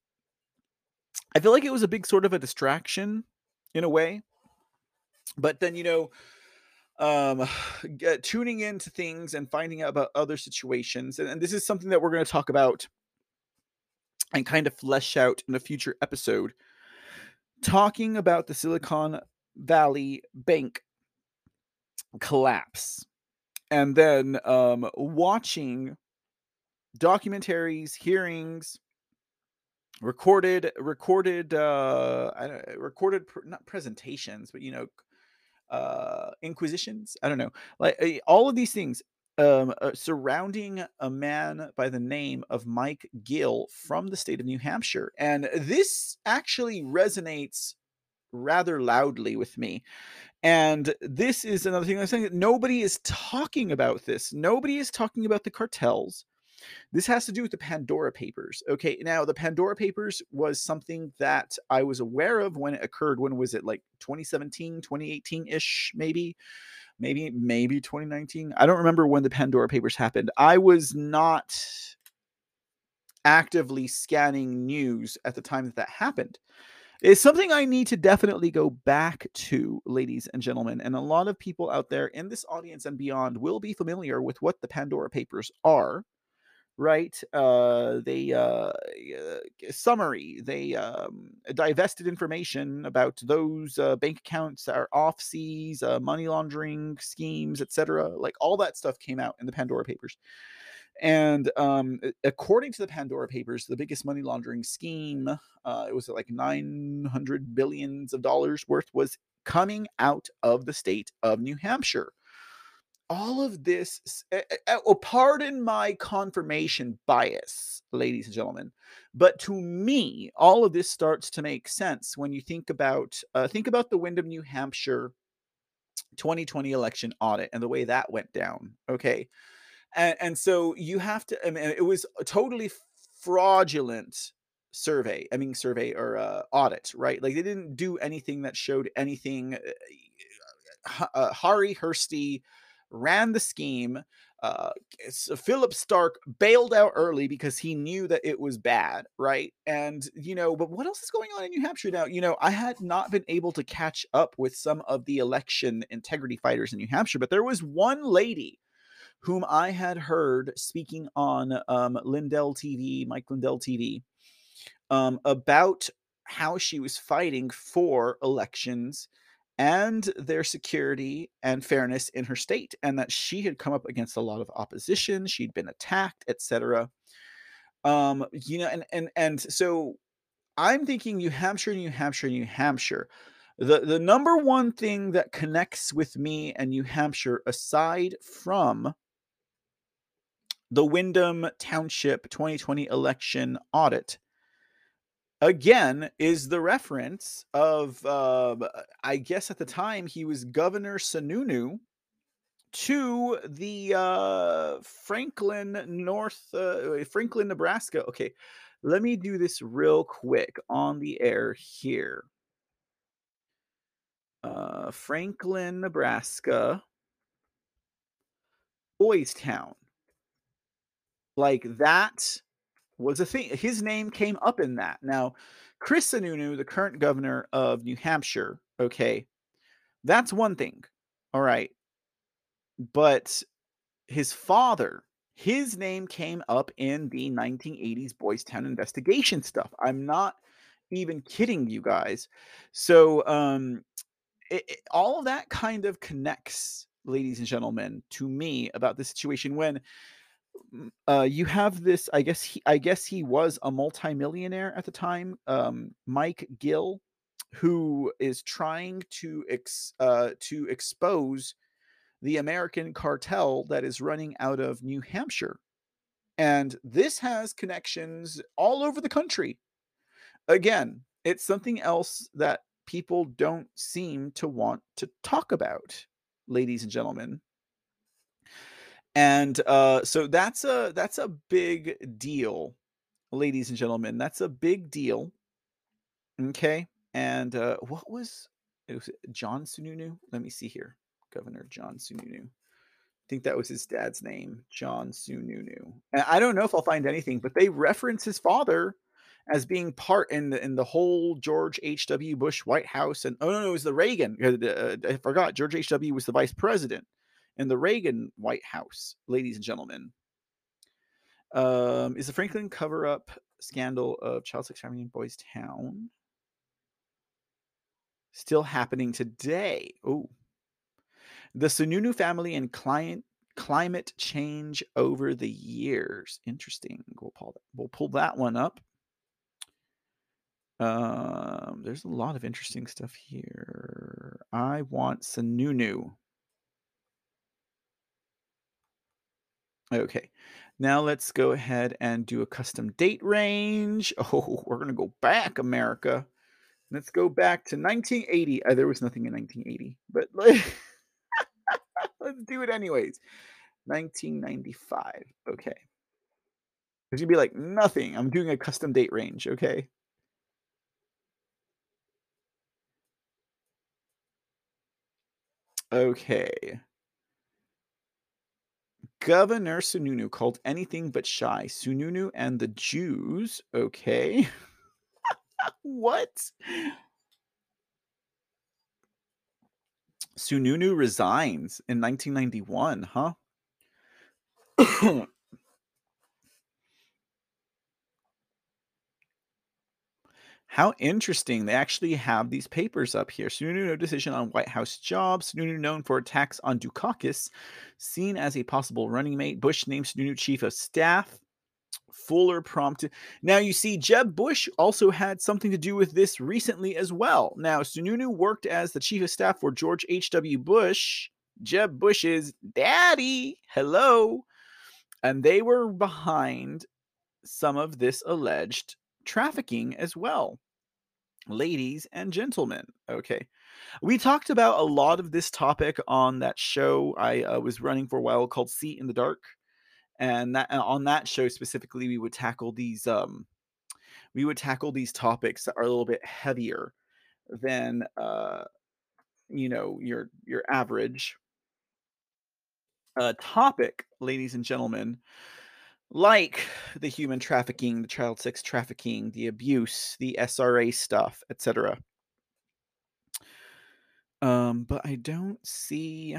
I feel like it was a big sort of a distraction in a way. But then, you know, um get, tuning into things and finding out about other situations and, and this is something that we're going to talk about and kind of flesh out in a future episode talking about the Silicon Valley Bank collapse and then um, watching documentaries, hearings, recorded, recorded, uh, recorded, not presentations, but you know, uh, inquisitions. I don't know, like eh, all of these things um, uh, surrounding a man by the name of Mike Gill from the state of New Hampshire. And this actually resonates rather loudly with me. And this is another thing I'm saying that nobody is talking about this. Nobody is talking about the cartels. This has to do with the Pandora Papers. Okay, now the Pandora Papers was something that I was aware of when it occurred. When was it? Like 2017, 2018 ish, maybe maybe maybe 2019 i don't remember when the pandora papers happened i was not actively scanning news at the time that that happened It's something I need to definitely go back to, ladies and gentlemen. And a lot of people out there in this audience and beyond will be familiar with what the Pandora Papers are right? Uh, they uh, uh, summary, they um, divested information about those uh, bank accounts are off seas, uh, money laundering schemes, etc. Like all that stuff came out in the Pandora Papers. And um, according to the Pandora Papers, the biggest money laundering scheme, uh, it was like 900 billions of dollars worth, was coming out of the state of New Hampshire all of this, oh, pardon my confirmation bias, ladies and gentlemen, but to me, all of this starts to make sense when you think about uh, think about the Windham, New Hampshire 2020 election audit and the way that went down. Okay, and, and so you have to. I mean, it was a totally fraudulent survey. I mean, survey or uh, audit, right? Like they didn't do anything that showed anything. Uh, Harri Hursti ran the scheme. Uh, Philip Stark bailed out early because he knew that it was bad, right? And you know, but what else is going on in New Hampshire now? You know, I had not been able to catch up with some of the election integrity fighters in New Hampshire, but there was one lady whom I had heard speaking on um, Lindell TV, Mike Lindell TV, um, about how she was fighting for elections and their security and fairness in her state and that she had come up against a lot of opposition she'd been attacked etc um you know and and and so i'm thinking new hampshire new hampshire new hampshire. The the number one thing that connects with me and new hampshire aside from the Windham Township 2020 election audit again is the reference of uh, i guess at the time he was governor sununu to the uh, franklin north uh, franklin nebraska. Okay let me do this real quick on the air here. Uh, franklin nebraska boys town. Like that was a thing. His name came up in that. Now, Chris Sununu, the current governor of New Hampshire, okay, that's one thing. All right. But his father, his name came up in the 1980s Boys Town investigation stuff. I'm not even kidding you guys. So, um, it, it, all of that kind of connects, ladies and gentlemen, to me about the situation when uh, you have this. I guess he. I guess he was a multimillionaire at the time. Um, Mike Gill, who is trying to ex, uh, to expose the American cartel that is running out of New Hampshire, and this has connections all over the country. Again, it's something else that people don't seem to want to talk about, ladies and gentlemen and uh, so that's a that's a big deal, ladies and gentlemen. That's a big deal. Okay, and uh, what was it? Was John Sununu? Let me see here. Governor John Sununu. I think that was his dad's name, John Sununu. And I don't know if I'll find anything, but they reference his father as being part in the in the whole George H. W. Bush White House. And oh no, no it was the Reagan. Uh, uh I forgot George H. W. was the vice president in the Reagan White House, ladies and gentlemen. Um, is the Franklin cover up scandal of child sex trafficking in Boys Town still happening today? Oh, the Sununu family and client climate change over the years. Interesting. We'll pull that, we'll pull that one up. Um, there's a lot of interesting stuff here. I want Sununu. Okay, now let's go ahead and do a custom date range. Oh, we're going to go back, America. Let's go back to 1980. Uh, there was nothing in 1980, but let's do it anyways. 1995. Okay. Going to be like nothing. I'm doing a custom date range. Okay. Okay. Governor Sununu called anything but shy. Sununu and the Jews. Okay. what? Sununu resigns in 1991, huh? How interesting. They actually have these papers up here. Sununu no decision on White House jobs. Sununu known for attacks on Dukakis, seen as a possible running mate. Bush named Sununu chief of staff. Fuller prompted. Now you see, Jeb Bush also had something to do with this recently as well. Now Sununu worked as the chief of staff for George H.W. Bush, Jeb Bush's daddy. Hello. And they were behind some of this alleged trafficking as well. Ladies and gentlemen, okay. We talked about a lot of this topic on that show I uh, was running for a while called Seat in the Dark. And that uh, on that show specifically we would tackle these um we would tackle these topics that are a little bit heavier than uh you know your your average uh topic, ladies and gentlemen like the human trafficking, the child sex trafficking, the abuse, the SRA stuff, etc. Um, but I don't see.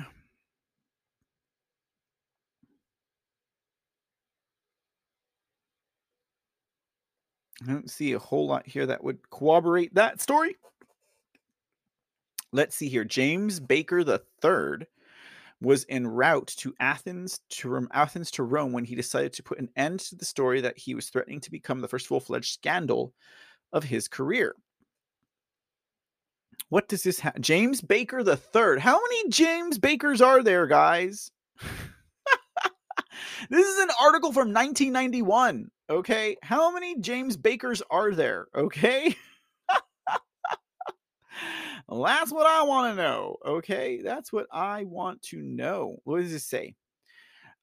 I don't see a whole lot here that would corroborate that story. Let's see here. James Baker the third was en route to Athens to Athens to Rome when he decided to put an end to the story that he was threatening to become the first full-fledged scandal of his career. What does this have? James Baker the third. How many James Bakers are there, guys? this is an article from 1991. Okay, how many James Bakers are there? Okay. That's what I want to know. Okay, that's what I want to know. What does this say?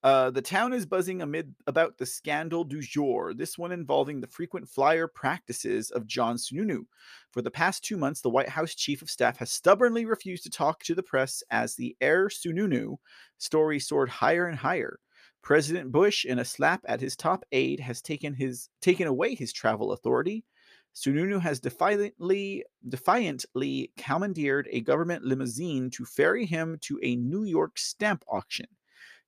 Uh, the town is buzzing amid about the scandal du jour, this one involving the frequent flyer practices of John Sununu. For the past two months, the White House chief of staff has stubbornly refused to talk to the press as the Air Sununu story soared higher and higher. President Bush, in a slap at his top aide, has taken his taken away his travel authority Sununu has defiantly, defiantly commandeered a government limousine to ferry him to a New York stamp auction.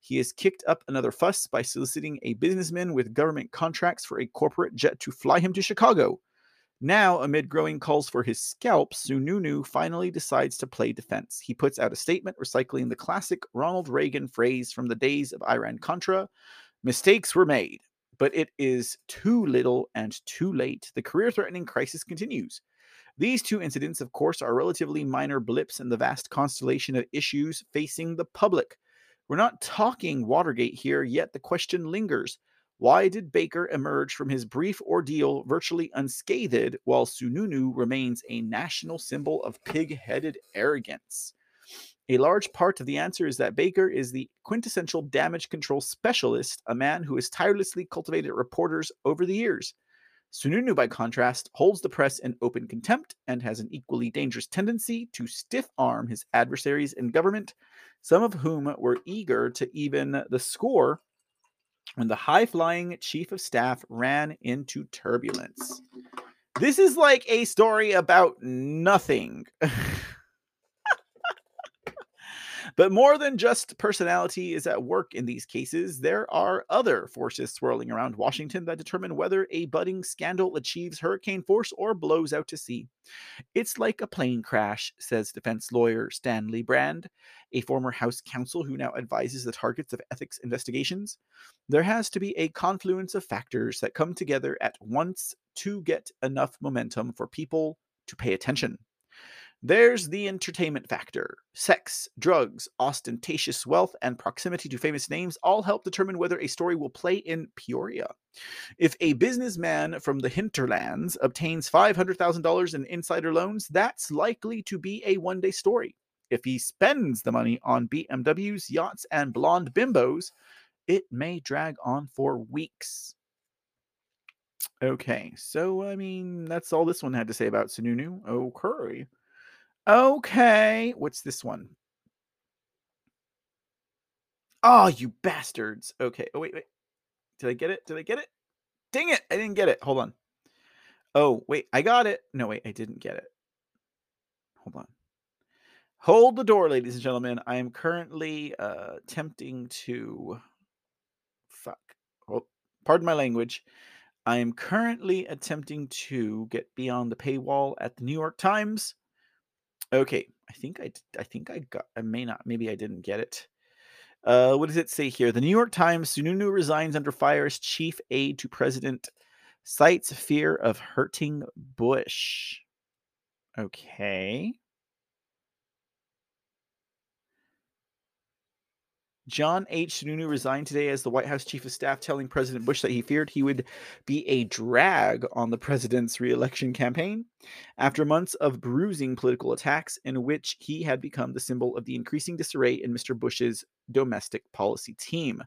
He has kicked up another fuss by soliciting a businessman with government contracts for a corporate jet to fly him to Chicago. Now, amid growing calls for his scalp, Sununu finally decides to play defense. He puts out a statement recycling the classic Ronald Reagan phrase from the days of Iran Contra mistakes were made but it is too little and too late. The career threatening crisis continues. These two incidents, of course, are relatively minor blips in the vast constellation of issues facing the public. We're not talking Watergate here, yet the question lingers. Why did Baker emerge from his brief ordeal virtually unscathed, while Sununu remains a national symbol of pig headed arrogance? A large part of the answer is that Baker is the quintessential damage control specialist, a man who has tirelessly cultivated reporters over the years. Sununu, by contrast, holds the press in open contempt and has an equally dangerous tendency to stiff arm his adversaries in government, some of whom were eager to even the score when the high flying chief of staff ran into turbulence. This is like a story about nothing. But more than just personality is at work in these cases, there are other forces swirling around Washington that determine whether a budding scandal achieves hurricane force or blows out to sea. It's like a plane crash, says defense lawyer Stanley Brand, a former House counsel who now advises the targets of ethics investigations. There has to be a confluence of factors that come together at once to get enough momentum for people to pay attention. There's the entertainment factor. Sex, drugs, ostentatious wealth, and proximity to famous names all help determine whether a story will play in Peoria. If a businessman from the hinterlands obtains $500,000 in insider loans, that's likely to be a one day story. If he spends the money on BMWs, yachts, and blonde bimbos, it may drag on for weeks. Okay, so I mean, that's all this one had to say about Sununu. Okay. Okay. What's this one? Oh, you bastards. Okay. Oh, wait, wait. Did I get it? Did I get it? Dang it. I didn't get it. Hold on. Oh, wait, I got it. No, wait, I didn't get it. Hold on. Hold the door, ladies and gentlemen. I am currently uh attempting to fuck. Oh, pardon my language. I am currently attempting to get beyond the paywall at the New York Times. Okay, I think I I think I got I may not maybe I didn't get it. Uh, what does it say here? The New York Times Sununu resigns under fire as chief aide to president, cites fear of hurting Bush. Okay. John H. Sununu resigned today as the White House chief of staff, telling President Bush that he feared he would be a drag on the president's reelection campaign after months of bruising political attacks in which he had become the symbol of the increasing disarray in Mr. Bush's domestic policy team.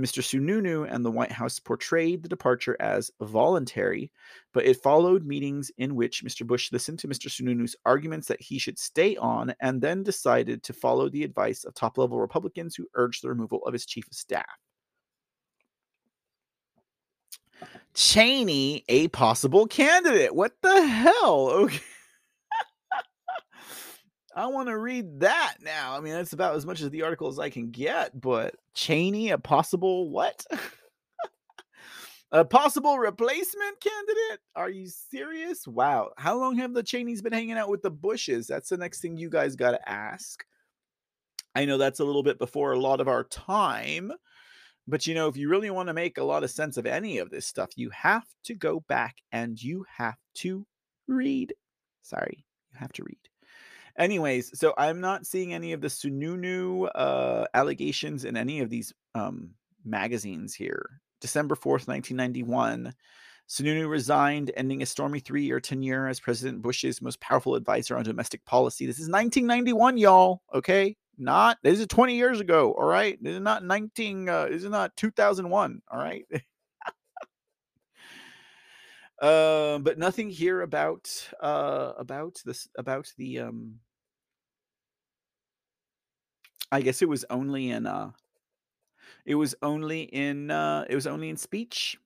Mr. Sununu and the White House portrayed the departure as voluntary, but it followed meetings in which Mr. Bush listened to Mr. Sununu's arguments that he should stay on and then decided to follow the advice of top level Republicans who urged the removal of his chief of staff. Cheney, a possible candidate. What the hell? Okay. I want to read that now. I mean, that's about as much as the article as I can get, but Cheney, a possible what? a possible replacement candidate? Are you serious? Wow. How long have the Cheneys been hanging out with the Bushes? That's the next thing you guys got to ask. I know that's a little bit before a lot of our time, but you know, if you really want to make a lot of sense of any of this stuff, you have to go back and you have to read. Sorry, you have to read. Anyways, so I'm not seeing any of the Sununu uh, allegations in any of these um, magazines here. December 4th, 1991. Sununu resigned, ending a stormy three year tenure as President Bush's most powerful advisor on domestic policy. This is 1991, y'all. Okay. Not, this is 20 years ago. All right. This is not 19, uh, this is not 2001. All right. Uh, but nothing here about uh about this about the um I guess it was only in uh it was only in uh it was only in speech.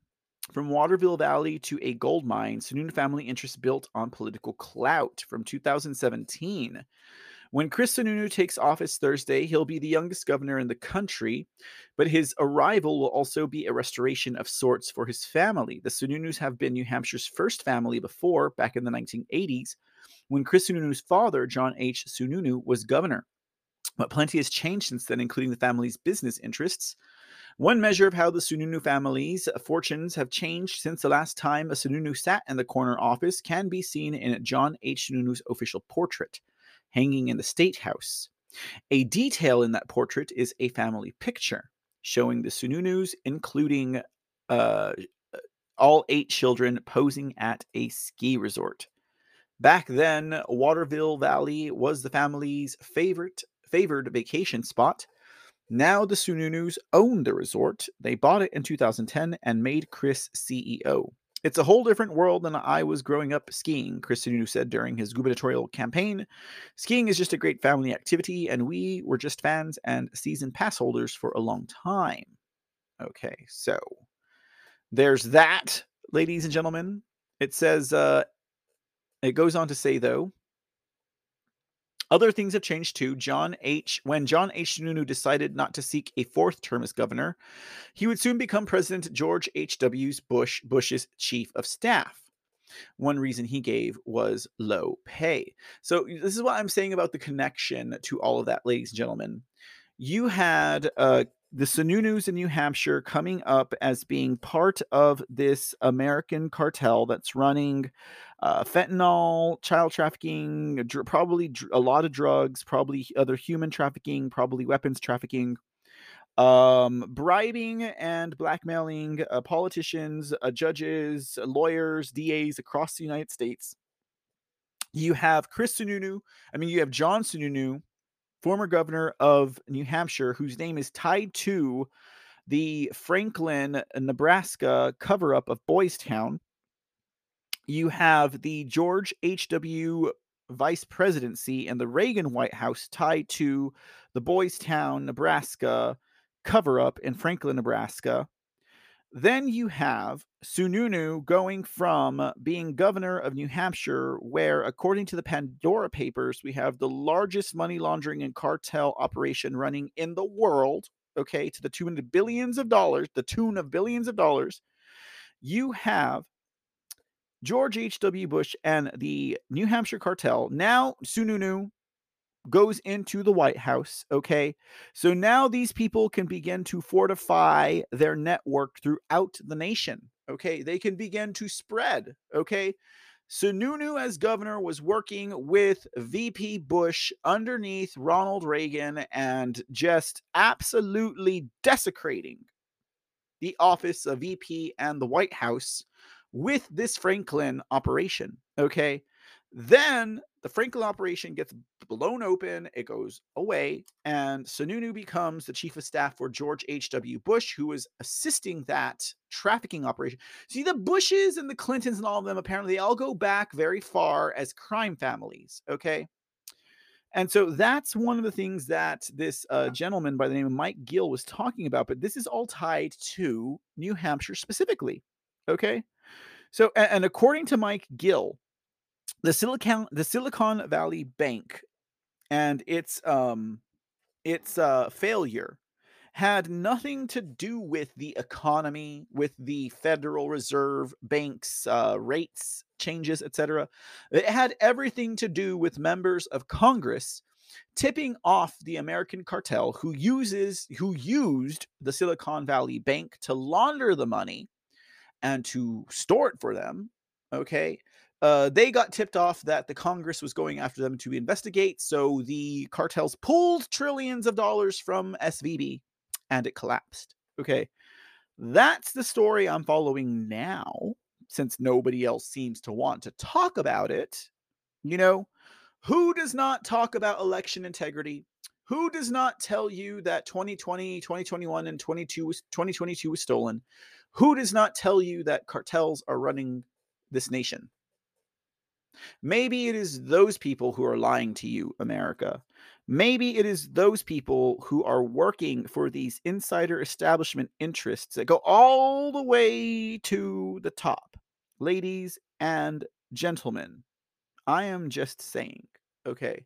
From Waterville Valley to a gold mine, Sununu family interests built on political clout from 2017. When Chris Sununu takes office Thursday, he'll be the youngest governor in the country, but his arrival will also be a restoration of sorts for his family. The Sununus have been New Hampshire's first family before, back in the 1980s, when Chris Sununu's father, John H. Sununu, was governor. But plenty has changed since then, including the family's business interests. One measure of how the Sununu family's fortunes have changed since the last time a Sununu sat in the corner office can be seen in John H. Sununu's official portrait hanging in the State House. A detail in that portrait is a family picture showing the Sununus, including uh, all eight children posing at a ski resort. Back then, Waterville Valley was the family's favorite favored vacation spot. Now the Sununus own the resort. They bought it in 2010 and made Chris CEO. It's a whole different world than I was growing up skiing, Chris Sununu said during his gubernatorial campaign. Skiing is just a great family activity, and we were just fans and season pass holders for a long time. Okay, so there's that, ladies and gentlemen. It says, uh, it goes on to say, though, other things have changed too. John H. When John H. Sununu decided not to seek a fourth term as governor, he would soon become President George H. W. Bush Bush's chief of staff. One reason he gave was low pay. So this is what I'm saying about the connection to all of that, ladies and gentlemen. You had uh, the Sununus in New Hampshire coming up as being part of this American cartel that's running uh, fentanyl, child trafficking, dr- probably dr- a lot of drugs, probably other human trafficking, probably weapons trafficking, um, bribing and blackmailing uh, politicians, uh, judges, lawyers, DAs across the United States. You have Chris Sununu. I mean, you have John Sununu former governor of New Hampshire, whose name is tied to the Franklin, Nebraska cover up of Boys Town. You have the George H.W. vice presidency and the Reagan White House tied to the Boys Town, Nebraska cover up in Franklin, Nebraska. Then you have Sununu going from being governor of New Hampshire, where, according to the Pandora Papers, we have the largest money laundering and cartel operation running in the world, okay, to the tune of billions of dollars, the tune of billions of dollars. You have George H.W. Bush and the New Hampshire cartel. Now, Sununu goes into the White House. Okay. So now these people can begin to fortify their network throughout the nation. Okay. They can begin to spread. Okay. Sununu, as governor, was working with VP Bush underneath Ronald Reagan and just absolutely desecrating the office of VP and the White House with this Franklin operation. Okay. Then the Franklin operation gets blown open, it goes away, and Sununu becomes the chief of staff for George H.W. Bush, who was assisting that trafficking operation. See, the Bushes and the Clintons and all of them apparently they all go back very far as crime families, okay? And so that's one of the things that this uh, gentleman by the name of Mike Gill was talking about, but this is all tied to New Hampshire specifically, okay? So, and, according to Mike Gill, the Silicon the Silicon Valley Bank and its um its uh failure had nothing to do with the economy, with the Federal Reserve Bank's uh, rates changes, etc. It had everything to do with members of Congress tipping off the American cartel who uses who used the Silicon Valley Bank to launder the money and to store it for them. Okay, uh, they got tipped off that the Congress was going after them to investigate. So the cartels pulled trillions of dollars from SVB and it collapsed. Okay. That's the story I'm following now, since nobody else seems to want to talk about it. You know, who does not talk about election integrity? Who does not tell you that 2020, 2021, and 22 was, 2022 was stolen? Who does not tell you that cartels are running this nation? Maybe it is those people who are lying to you, America. Maybe it is those people who are working for these insider establishment interests that go all the way to the top. Ladies and gentlemen, I am just saying, okay?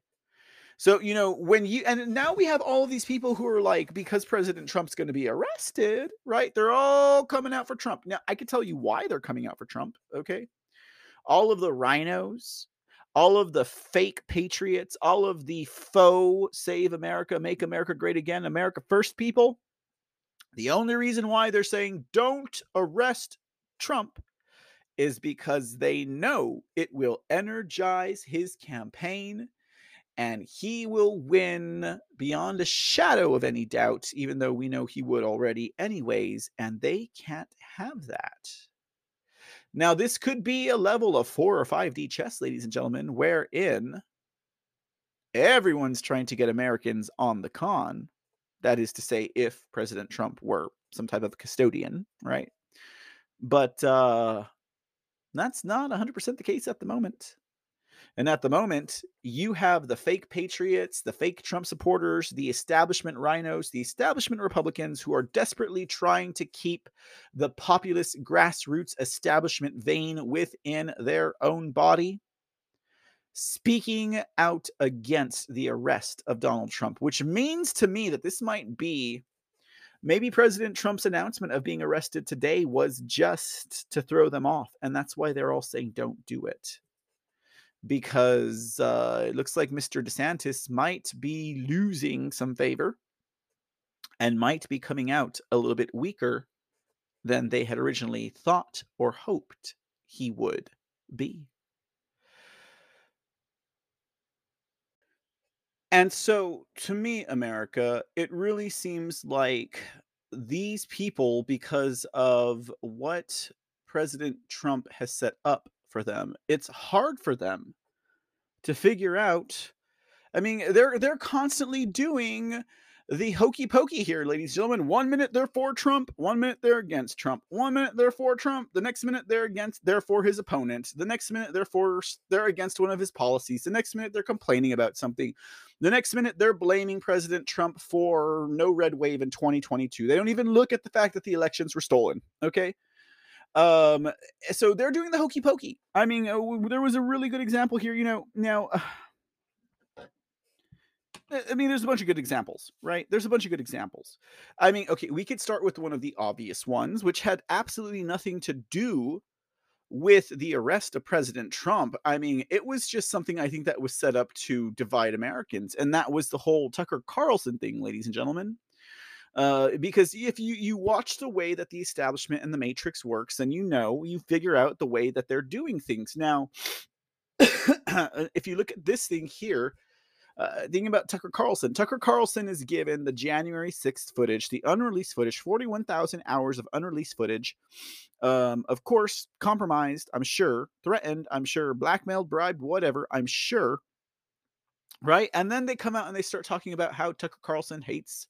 So, you know, when you, and now we have all these people who are like, because President Trump's going to be arrested, right? They're all coming out for Trump. Now, I can tell you why they're coming out for Trump, okay? all of the RINOs, all of the fake patriots, all of the faux save America, make America great again, America first people. The only reason why they're saying don't arrest Trump is because they know it will energize his campaign and he will win beyond a shadow of any doubt, even though we know he would already, anyways, and they can't have that. Now, this could be a level of four or 5D chess, ladies and gentlemen, wherein everyone's trying to get Americans on the con. That is to say, if President Trump were some type of custodian, right? But uh, that's not 100% the case at the moment. And at the moment, you have the fake patriots, the fake Trump supporters, the establishment RINOs, the establishment Republicans who are desperately trying to keep the populist grassroots establishment vein within their own body, speaking out against the arrest of Donald Trump, which means to me that this might be maybe President Trump's announcement of being arrested today was just to throw them off. And that's why they're all saying, don't do it because uh, it looks like Mr. DeSantis might be losing some favor and might be coming out a little bit weaker than they had originally thought or hoped he would be. And so, to me, America, it really seems like these people, because of what President Trump has set up for them. It's hard for them to figure out. I mean, they're they're constantly doing the hokey pokey here, ladies and gentlemen. One minute they're for Trump, one minute they're against Trump. One minute they're for Trump, the next minute they're against, they're for his opponent. The next minute they're for, they're against one of his policies. The next minute they're complaining about something. The next minute they're blaming President Trump for no red wave in 2022. They don't even look at the fact that the elections were stolen. Okay. Um, so they're doing the hokey pokey. I mean, uh, there was a really good example here. You know, now. Uh, I mean, there's a bunch of good examples, right? There's a bunch of good examples. I mean, okay, we could start with one of the obvious ones, which had absolutely nothing to do with the arrest of President Trump. I mean, it was just something I think that was set up to divide Americans, and that was the whole Tucker Carlson thing, ladies and gentlemen. Uh, because if you you watch the way that the establishment and the Matrix works, and you know, you figure out the way that they're doing things. Now, if you look at this thing here, uh, thinking about Tucker Carlson. Tucker Carlson is given the January 6th footage, the unreleased footage, 41,000 hours of unreleased footage. Um, of course, compromised, I'm sure, threatened, I'm sure, blackmailed, bribed, whatever, I'm sure. Right? And then they come out and they start talking about how Tucker Carlson hates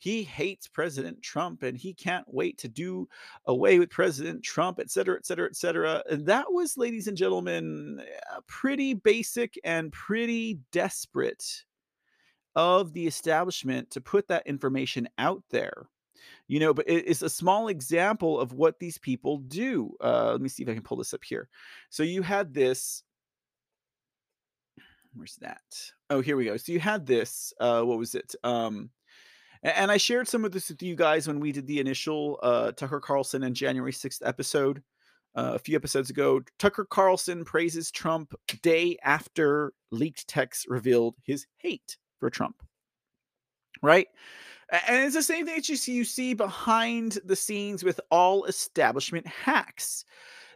he hates President Trump and he can't wait to do away with President Trump, et cetera, et cetera, et cetera. And that was, ladies and gentlemen, pretty basic and pretty desperate of the establishment to put that information out there. You know, but it's a small example of what these people do. Uh, let me see if I can pull this up here. So you had this where's that oh here we go so you had this uh what was it um and I shared some of this with you guys when we did the initial uh, Tucker Carlson and January 6th episode uh, a few episodes ago. Tucker Carlson praises Trump day after leaked texts revealed his hate for Trump. Right? And it's the same thing that you see, you see behind the scenes with all establishment hacks.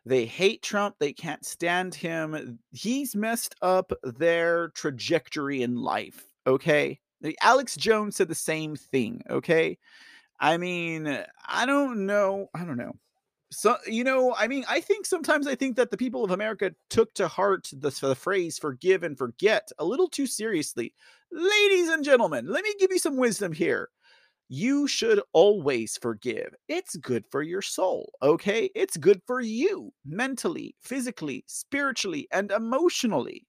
They hate Trump. They can't stand him. He's messed up their trajectory in life. Okay. Alex Jones said the same thing. Okay. I mean, uh, I don't know. I don't know. So, you know, I mean, I think sometimes I think that the people of America took to heart the, the phrase forgive and forget a little too seriously. Ladies and gentlemen, let me give you some wisdom here. You should always forgive. It's good for your soul, okay? It's good for you mentally, physically, spiritually, and emotionally.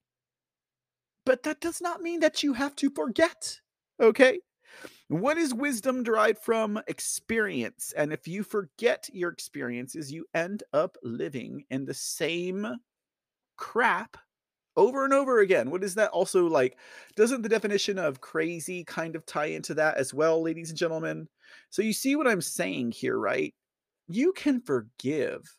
But that does not mean that you have to forget. Okay. What is wisdom derived from experience? And if you forget your experiences, you end up living in the same crap over and over again. What is that also like? Doesn't the definition of crazy kind of tie into that as well, ladies and gentlemen? So you see what I'm saying here, right? You can forgive,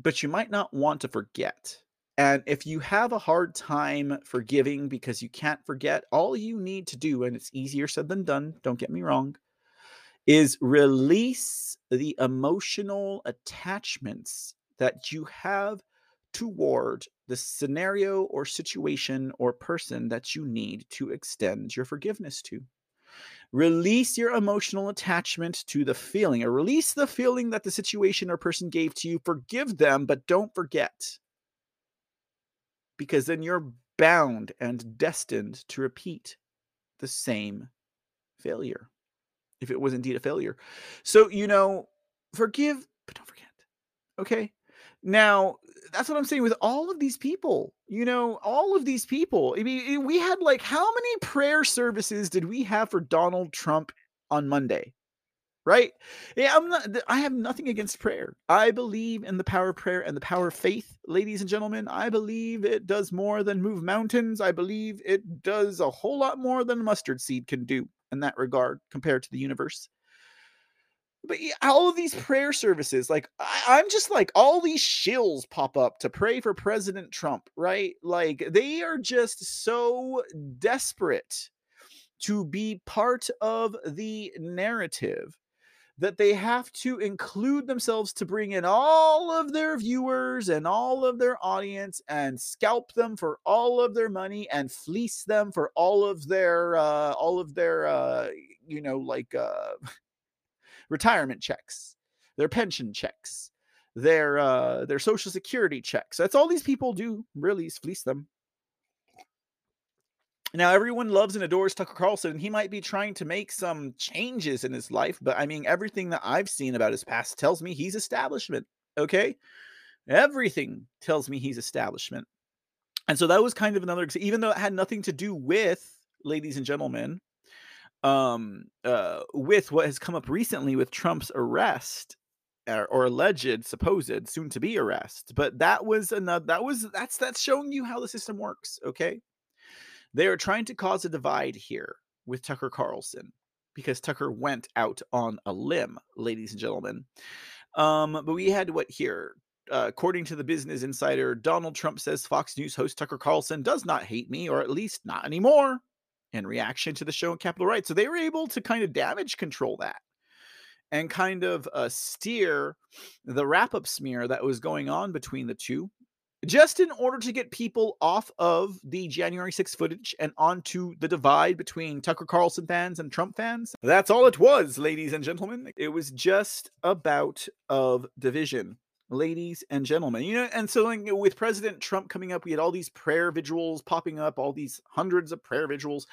but you might not want to forget. And if you have a hard time forgiving because you can't forget, all you need to do, and it's easier said than done, don't get me wrong, is release the emotional attachments that you have toward the scenario or situation or person that you need to extend your forgiveness to. Release your emotional attachment to the feeling, or release the feeling that the situation or person gave to you. Forgive them, but don't forget because then you're bound and destined to repeat the same failure if it was indeed a failure. So, you know, forgive, but don't forget. Okay. Now, that's what I'm saying with all of these people. You know, all of these people. I mean, we had like how many prayer services did we have for Donald Trump on Monday? Right? Yeah, I'm not I have nothing against prayer. I believe in the power of prayer and the power of faith, ladies and gentlemen. I believe it does more than move mountains. I believe it does a whole lot more than mustard seed can do in that regard compared to the universe. But yeah, all of these prayer services, like I, I'm just like all these shills pop up to pray for President Trump, right? Like they are just so desperate to be part of the narrative that they have to include themselves to bring in all of their viewers and all of their audience and scalp them for all of their money and fleece them for all of their uh all of their uh you know like uh retirement checks their pension checks their uh their social security checks. That's all these people do really is fleece them Now, everyone loves and adores Tucker Carlson, and he might be trying to make some changes in his life, but I mean, everything that I've seen about his past tells me he's establishment. Okay. Everything tells me he's establishment. And so that was kind of another, even though it had nothing to do with, ladies and gentlemen, um, uh, with what has come up recently with Trump's arrest or, or alleged, supposed, soon to be arrest. But that was another, that was, that's, that's showing you how the system works. Okay. They are trying to cause a divide here with Tucker Carlson because Tucker went out on a limb, ladies and gentlemen. Um, but we had what here? Uh, according to the Business Insider, Donald Trump says Fox News host Tucker Carlson does not hate me, or at least not anymore, in reaction to the show on Capitol Right. So they were able to kind of damage control that and kind of uh, steer the wrap up smear that was going on between the two just in order to get people off of the January 6th footage and onto the divide between Tucker Carlson fans and Trump fans. That's all it was, ladies and gentlemen. It was just about of division. Ladies and gentlemen, you know, and so like, with President Trump coming up, we had all these prayer vigils popping up, all these hundreds of prayer vigils,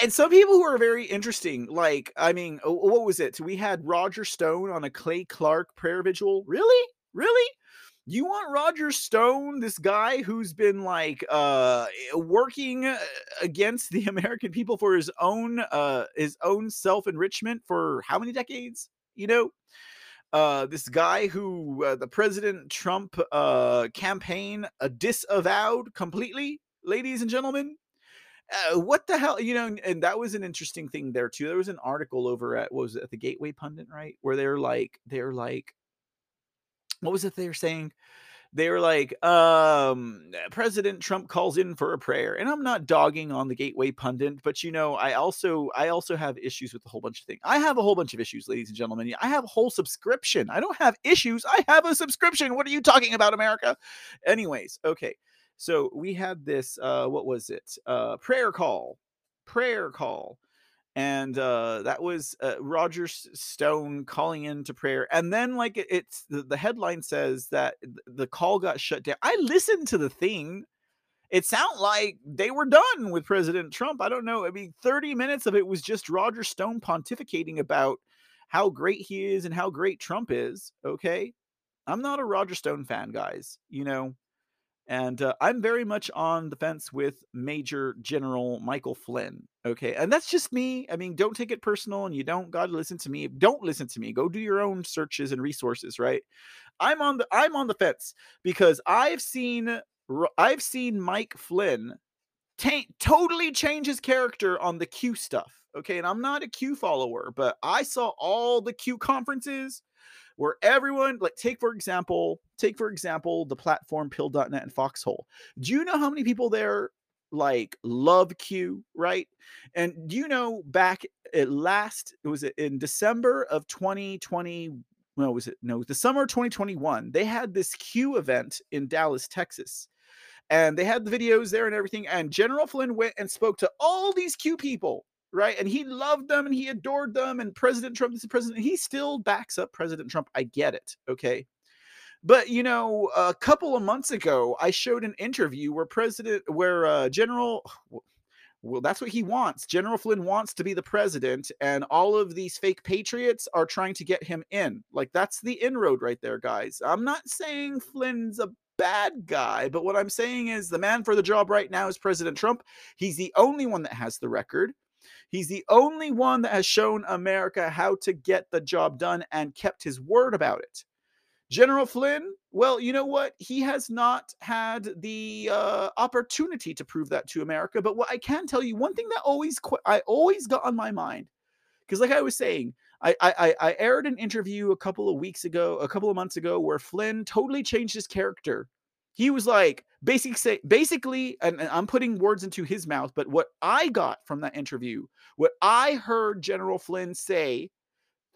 and some people who are very interesting. Like, I mean, what was it? We had Roger Stone on a Clay Clark prayer vigil. Really, really? You want Roger Stone, this guy who's been like uh working uh, against the American people for his own uh his own self-enrichment for how many decades? You know? Uh this guy who uh, the President Trump uh campaign uh, disavowed completely, ladies and gentlemen. Uh, what the hell, you know, and that was an interesting thing there too. There was an article over at was it, at the Gateway Pundit, right? Where they're like, they're like, what was it they were saying? They were like, um, President Trump calls in for a prayer. And I'm not dogging on the Gateway pundit, but you know, I also I also have issues with a whole bunch of things. I have a whole bunch of issues, ladies and gentlemen. I have a whole subscription. I don't have issues. I have a subscription. What are you talking about, America? Anyways, okay. So we had this uh what was it? Uh prayer call. Prayer call and uh, that was uh, Roger Stone calling into prayer. And then, like, it's the, the headline says that the call got shut down. I listened to the thing. It sounded like they were done with President Trump. I don't know. I mean, 30 minutes of it was just Roger Stone pontificating about how great he is and how great Trump is. Okay. I'm not a Roger Stone fan, guys. You know, and uh, I'm very much on the fence with Major General Michael Flynn. Okay. And that's just me. I mean, don't take it personal and you don't got to listen to me. Don't listen to me. Go do your own searches and resources, right? I'm on the I'm on the fence because I've seen I've seen Mike Flynn totally change his character on the Q stuff. Okay, and I'm not a Q follower, but I saw all the Q conferences where everyone like take for example take for example the platform Pilled.net and foxhole. Do you know how many people there like love q right? And do you know back at last it was in december of 2020 no was it no the summer of 2021 they had this q event in dallas texas. And they had the videos there and everything and general flynn went and spoke to all these q people right? And he loved them and he adored them. And President Trump is the president. He still backs up President Trump. I get it. Okay. But you know, a couple of months ago, I showed an interview where President, where uh, General, well, that's what he wants. General Flynn wants to be the president, and all of these fake patriots are trying to get him in. Like that's the inroad right there, guys. I'm not saying Flynn's a bad guy, but what I'm saying is the man for the job right now is President Trump. He's the only one that has the record. He's the only one that has shown America how to get the job done and kept his word about it. General Flynn, well, you know what? He has not had the uh, opportunity to prove that to America. But what I can tell you, one thing that always qu- I always got on my mind, because like I was saying, I, I I aired an interview a couple of weeks ago, a couple of months ago, where Flynn totally changed his character he was like basically say, basically and, and, i'm putting words into his mouth but what i got from that interview what i heard general flynn say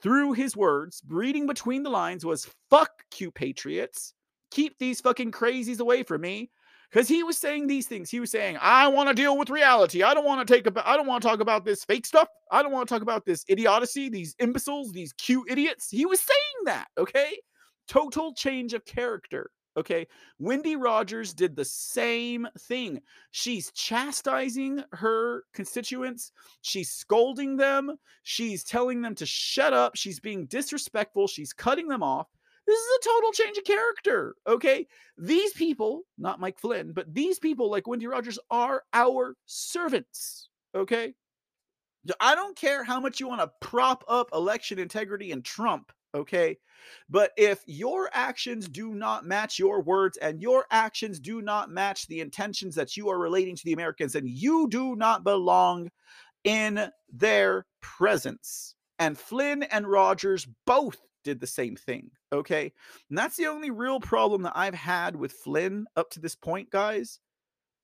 through his words reading between the lines was fuck q patriots. Keep these fucking crazies away from me. Because he was saying these things. He was saying i want to deal with reality. I don't want to take about i don't want to talk about this fake stuff. I don't want to talk about this idiocy these imbeciles these q idiots. He was saying that okay? Total change of character Okay. Wendy Rogers did the same thing. She's chastising her constituents, she's scolding them, she's telling them to shut up, she's being disrespectful, she's cutting them off. This is a total change of character. Okay. These people, not Mike Flynn, but these people like Wendy Rogers are our servants. Okay. I don't care how much you want to prop up election integrity and Trump okay? But if your actions do not match your words and your actions do not match the intentions that you are relating to the Americans, then you do not belong in their presence. And Flynn and Rogers both did the same thing, okay? And that's the only real problem that I've had with Flynn up to this point, guys,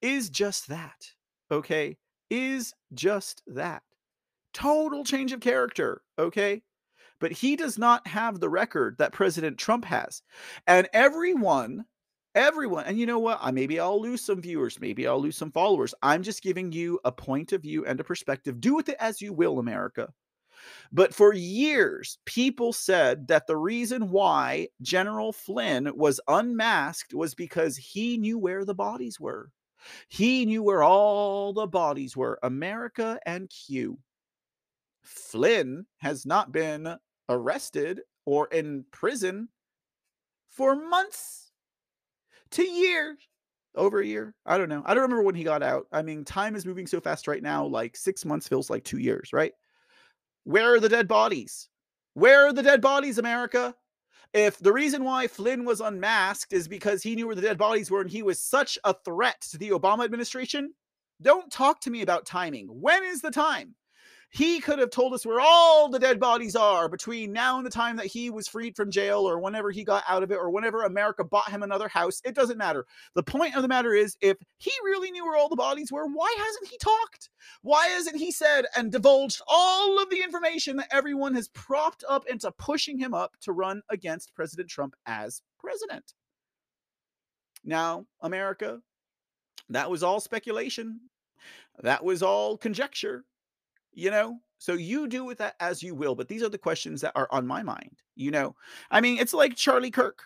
is just that, okay? Is just that. Total change of character, okay? But he does not have the record that President Trump has. And everyone, everyone, and you know what? I maybe I'll lose some viewers, maybe I'll lose some followers. I'm just giving you a point of view and a perspective. Do with it as you will, America. But for years, people said that the reason why General Flynn was unmasked was because he knew where the bodies were. He knew where all the bodies were America and Q. Flynn has not been arrested or in prison for months to years over a year i don't know i don't remember when he got out i mean time is moving so fast right now like six months feels like two years right? Where are the dead bodies? Where are the dead bodies america? If the reason why flynn was unmasked is because he knew where the dead bodies were and he was such a threat to the obama administration don't talk to me about timing. When is the time he could have told us where all the dead bodies are between now and the time that he was freed from jail or whenever he got out of it or whenever America bought him another house. It doesn't matter. The point of the matter is, if he really knew where all the bodies were, why hasn't he talked? Why hasn't he said and divulged all of the information that everyone has propped up into pushing him up to run against President Trump as president? Now, America, that was all speculation. That was all conjecture you know? So you do with that as you will but these are the questions that are on my mind you know? I mean it's like charlie kirk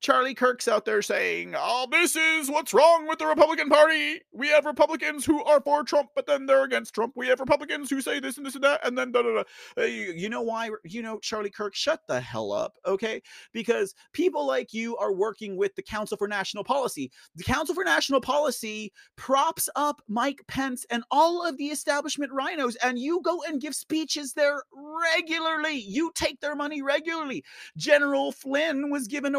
Charlie Kirk's out there saying, "Oh, this is what's wrong with the Republican Party. We have Republicans who are for Trump, but then they're against Trump. We have Republicans who say this and this and that, and then da da da." Uh, you, you know why? You know, Charlie Kirk, shut the hell up, okay? Because people like you are working with the Council for National Policy. The Council for National Policy props up Mike Pence and all of the establishment RINOs, and you go and give speeches there regularly. You take their money regularly. General Flynn was given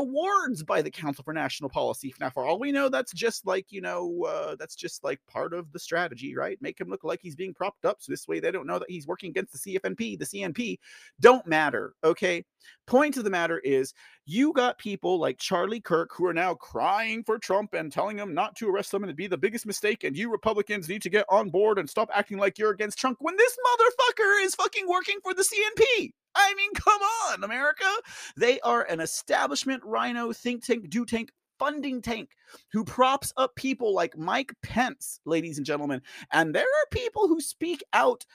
awards by the Council for National Policy. Now, for all we know, that's just like, you know, uh, that's just like part of the strategy, right? Make him look like he's being propped up. So this way they don't know that he's working against the CFNP. The CNP don't matter. Okay. Point of the matter is, you got people like Charlie Kirk who are now crying for Trump and telling him not to arrest them and it'd be the biggest mistake. And you Republicans need to get on board and stop acting like you're against Trump when this motherfucker is fucking working for the CNP. I mean, come on, America. They are an establishment RINO think tank, do tank, funding tank who props up people like Mike Pence, ladies and gentlemen. And there are people who speak out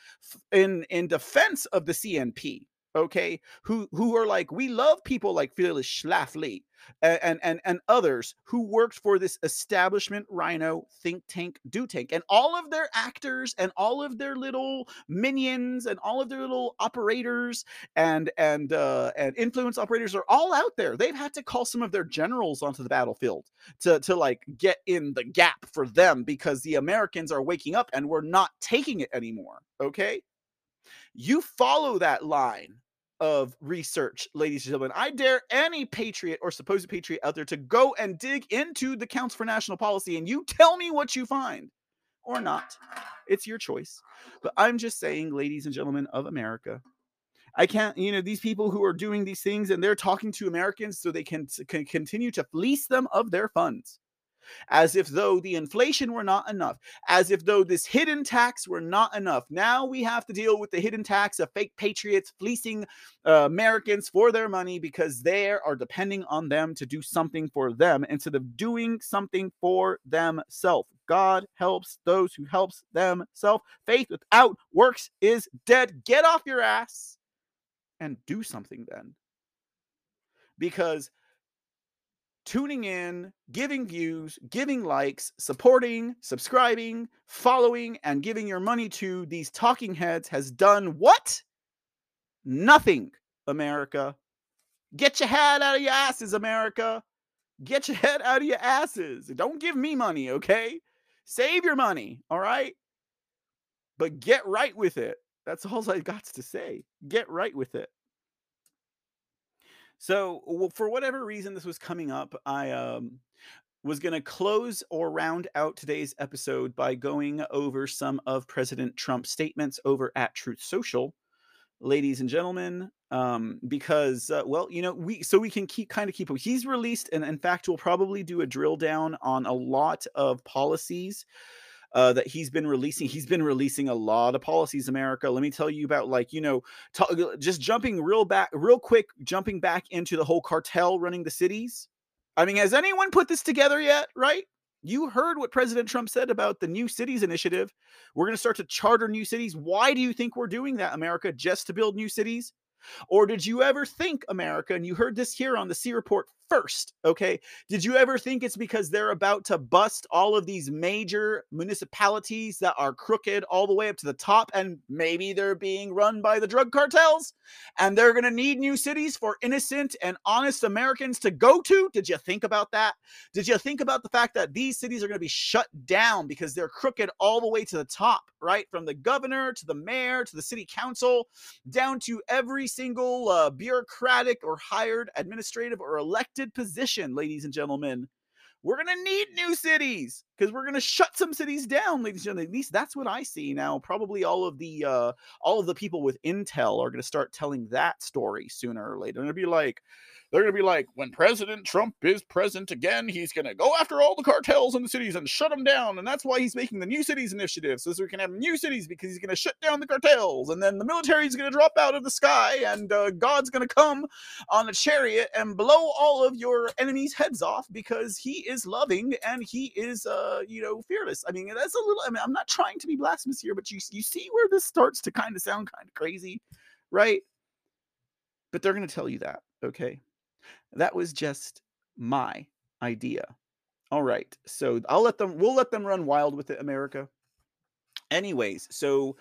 in, in defense of the CNP okay who who are like we love people like phyllis schlafly and, and and others who worked for this establishment RINO think tank do tank and all of their actors and all of their little minions and all of their little operators and and uh and influence operators are all out there. They've had to call some of their generals onto the battlefield to to like get in the gap for them because the americans are waking up and we're not taking it anymore okay? You follow that line of research, ladies and gentlemen. I dare any patriot or supposed patriot out there to go and dig into the Council for National Policy and you tell me what you find or not. It's your choice. But I'm just saying, ladies and gentlemen of America, I can't, you know, these people who are doing these things and they're talking to Americans so they can, can continue to fleece them of their funds as if though the inflation were not enough, as if though this hidden tax were not enough. Now we have to deal with the hidden tax of fake patriots fleecing uh, Americans for their money because they are depending on them to do something for them instead of doing something for themselves. God helps those who helps themselves. Faith without works is dead. Get off your ass and do something then. Because tuning in, giving views, giving likes, supporting, subscribing, following, and giving your money to these talking heads has done what? Nothing, America. Get your head out of your asses, America. Get your head out of your asses. Don't give me money, okay? Save your money, all right? But get right with it. That's all I got to say. Get right with it. So, well, for whatever reason this was coming up, I um was going to close or round out today's episode by going over some of President Trump's statements over at Truth Social, ladies and gentlemen, um, because uh, well, you know, we so we can keep kind of keep. He's released, and in fact, we'll probably do a drill down on a lot of policies uh, that he's been releasing. He's been releasing a lot of policies, America. Let me tell you about like you know, t- uh, just jumping real back, real quick, jumping back into the whole cartel running the cities. I mean, has anyone put this together yet? Right? You heard what President Trump said about the New Cities Initiative. We're going to start to charter new cities. Why do you think we're doing that, America? Just to build new cities? Or did you ever think, America, and you heard this here on the C Report first, okay? Did you ever think it's because they're about to bust all of these major municipalities that are crooked all the way up to the top and maybe they're being run by the drug cartels and they're going to need new cities for innocent and honest Americans to go to? Did you think about that? Did you think about the fact that these cities are going to be shut down because they're crooked all the way to the top, right? From the governor to the mayor to the city council down to every single uh, bureaucratic or hired administrative or elected position, ladies and gentlemen. We're going to need new cities because we're going to shut some cities down, ladies and gentlemen. At least that's what I see now. Probably all of the uh, all of the people with intel are going to start telling that story sooner or later. And it'll be like, they're going to be like, when President Trump is present again, he's going to go after all the cartels in the cities and shut them down. And that's why he's making the New Cities Initiative, so we can have new cities because he's going to shut down the cartels. And then the military is going to drop out of the sky, and uh, God's going to come on a chariot and blow all of your enemies' heads off because he is loving and he is, uh, you know, fearless. I mean, that's a little, I mean, I'm not trying to be blasphemous here, but you, you see where this starts to kind of sound kind of crazy, right? But they're going to tell you that, okay? That was just my idea. All right. So I'll let them we'll let them run wild with it, America. Anyways, so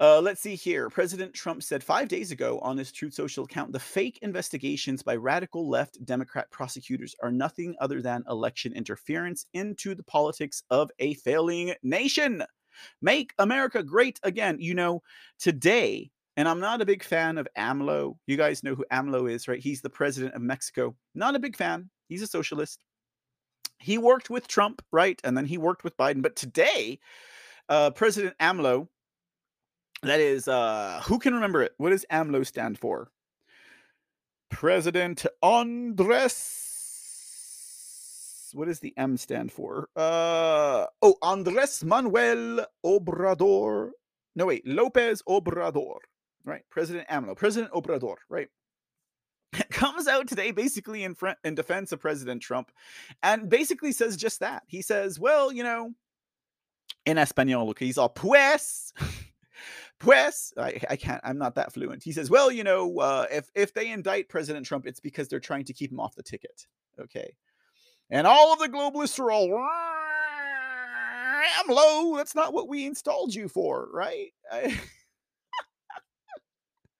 uh, let's see here. President Trump said five days ago on his Truth Social account the fake investigations by radical left Democrat prosecutors are nothing other than election interference into the politics of a failing nation. Make America great again. You know, today and I'm not a big fan of AMLO. You guys know who AMLO is, right? He's the president of Mexico. Not a big fan. He's a socialist. He worked with Trump, right? And then he worked with Biden. But today, uh, President AMLO, that is, uh, who can remember it? What does AMLO stand for? President Andres. What does the M stand for? Uh, oh, Andres Manuel Obrador. No, wait, Lopez Obrador right? President AMLO, President Obrador, right? comes out today basically in front in defense of President Trump and basically says just that. He says, well, you know, in Espanol, okay, he's all pues. pues I, I can't i'm not that fluent he says well you know uh, if if they indict president trump it's because they're trying to keep him off the ticket okay and all of the globalists are all AMLO. That's not what we installed you for, right? I,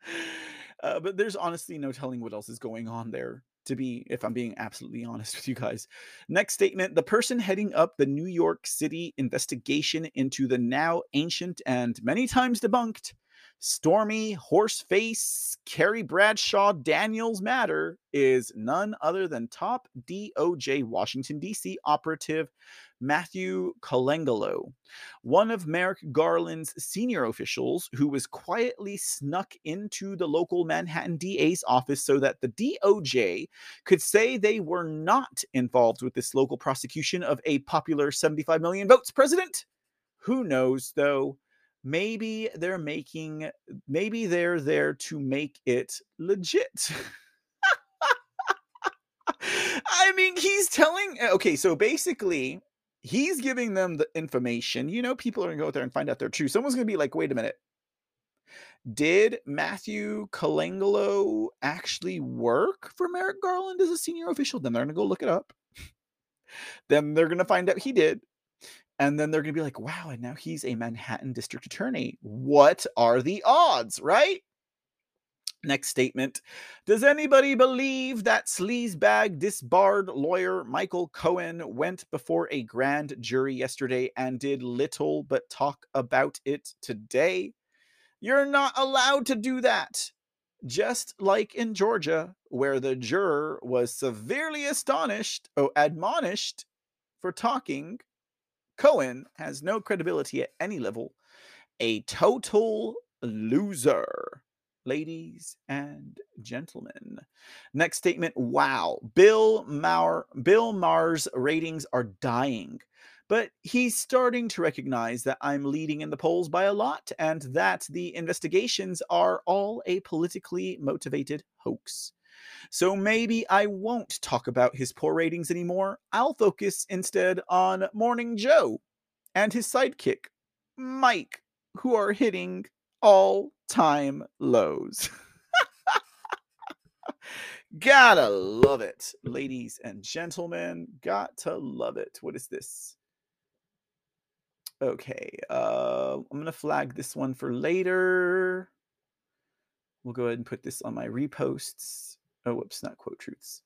uh, but there's honestly no telling what else is going on there to be if i'm being absolutely honest with you guys. Next statement the person heading up the new york city investigation into the now ancient and many times debunked Stormy Horseface Carrie Bradshaw Daniels matter is none other than top DOJ Washington, D.C. operative Matthew Colangelo, one of Merrick Garland's senior officials who was quietly snuck into the local Manhattan DA's office so that the DOJ could say they were not involved with this local prosecution of a popular 75 million votes president. Who knows, though? Maybe they're making, maybe they're there to make it legit. I mean, he's telling. Uh, okay, so basically, he's giving them the information. You know, people are gonna go out there and find out they're true. Someone's gonna be like, wait a minute. Did Matthew Colangelo actually work for Merrick Garland as a senior official? Then they're going to go look it up. then they're going to find out he did. And then they're going to be like, wow, and now he's a Manhattan district attorney. What are the odds, right? Next statement. Does anybody believe that sleazebag disbarred lawyer Michael Cohen went before a grand jury yesterday and did little but talk about it today? You're not allowed to do that. Just like in Georgia, where the juror was severely astonished, oh, admonished for talking, Cohen has no credibility at any level. A total loser ladies and gentlemen. Next statement. Wow. Bill Maher Bill Maher's ratings are dying. But he's starting to recognize that I'm leading in the polls by a lot and that the investigations are all a politically motivated hoax. So maybe I won't talk about his poor ratings anymore. I'll focus instead on Morning Joe and his sidekick, Mike, who are hitting all time lows. Gotta love it, ladies and gentlemen. Got to love it. What is this? Okay, uh, I'm gonna flag this one for later. We'll go ahead and put this on my reposts. Oh, whoops, not quote truths.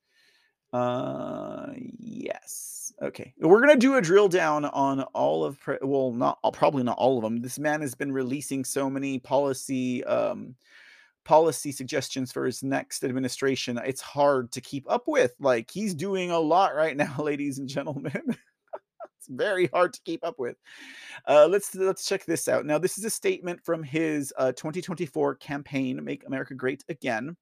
Uh, yes. Okay. We're going to do a drill down on all of, pre- well, not probably not all of them. This man has been releasing so many policy, um, policy suggestions for his next administration. It's hard to keep up with. Like he's doing a lot right now, ladies and gentlemen. it's very hard to keep up with. Uh, let's let's check this out. Now, this is a statement from his uh, 2024 campaign, "Make America Great Again."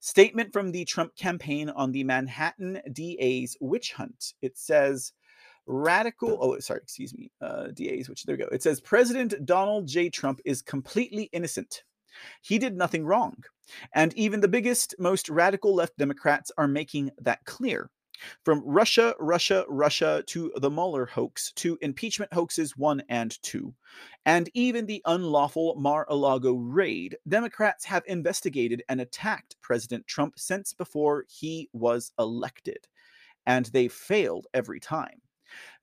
Statement from the Trump campaign on the Manhattan DA's witch hunt. It says, radical oh sorry excuse me uh das which there we go. It says president donald j. Trump is completely innocent. He did nothing wrong. And even the biggest most radical left democrats are making that clear from Russia, Russia, Russia to the Mueller hoax to impeachment hoaxes one and two, and even the unlawful Mar a Lago raid, Democrats have investigated and attacked President Trump since before he was elected. And they failed every time.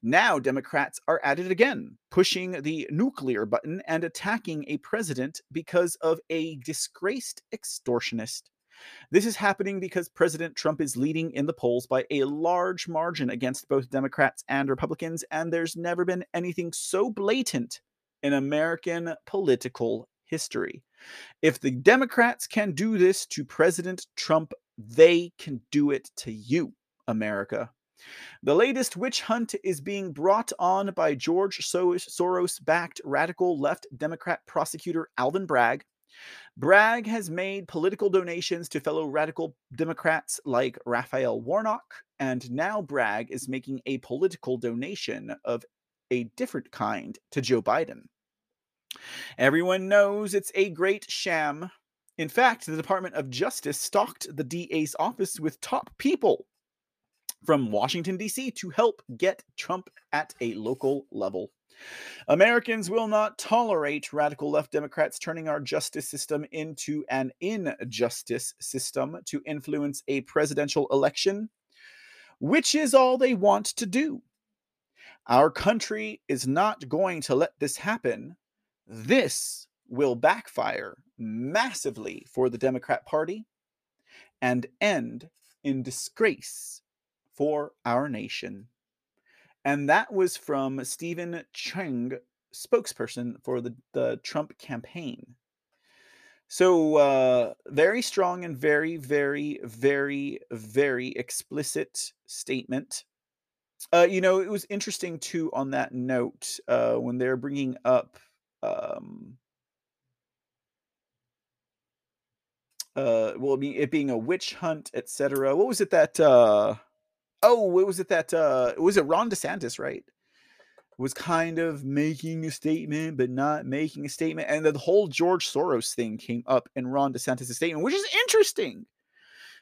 Now, Democrats are at it again, pushing the nuclear button and attacking a president because of a disgraced extortionist this is happening because President Trump is leading in the polls by a large margin against both Democrats and Republicans, and there's never been anything so blatant in American political history. If the Democrats can do this to President Trump, they can do it to you, America. The latest witch hunt is being brought on by George Soros backed radical left Democrat prosecutor Alvin Bragg, Bragg has made political donations to fellow radical Democrats like Raphael Warnock, and now Bragg is making a political donation of a different kind to Joe Biden. Everyone knows it's a great sham. In fact, the Department of Justice stocked the DA's office with top people from Washington, D.C. to help get Trump at a local level. Americans will not tolerate radical left Democrats turning our justice system into an injustice system to influence a presidential election, which is all they want to do. Our country is not going to let this happen. This will backfire massively for the Democrat Party and end in disgrace for our nation. And that was from Steven Cheung, spokesperson for the, the Trump campaign. So, uh, very strong and very, very, very, very explicit statement. Uh, you know, it was interesting too on that note uh, when they're bringing up um, uh, well, it being a witch hunt, etc. What was it that uh, oh, what was it that uh was it Ron DeSantis, right? Was kind of making a statement, but not making a statement. And the whole George Soros thing came up in Ron DeSantis' statement, which is interesting.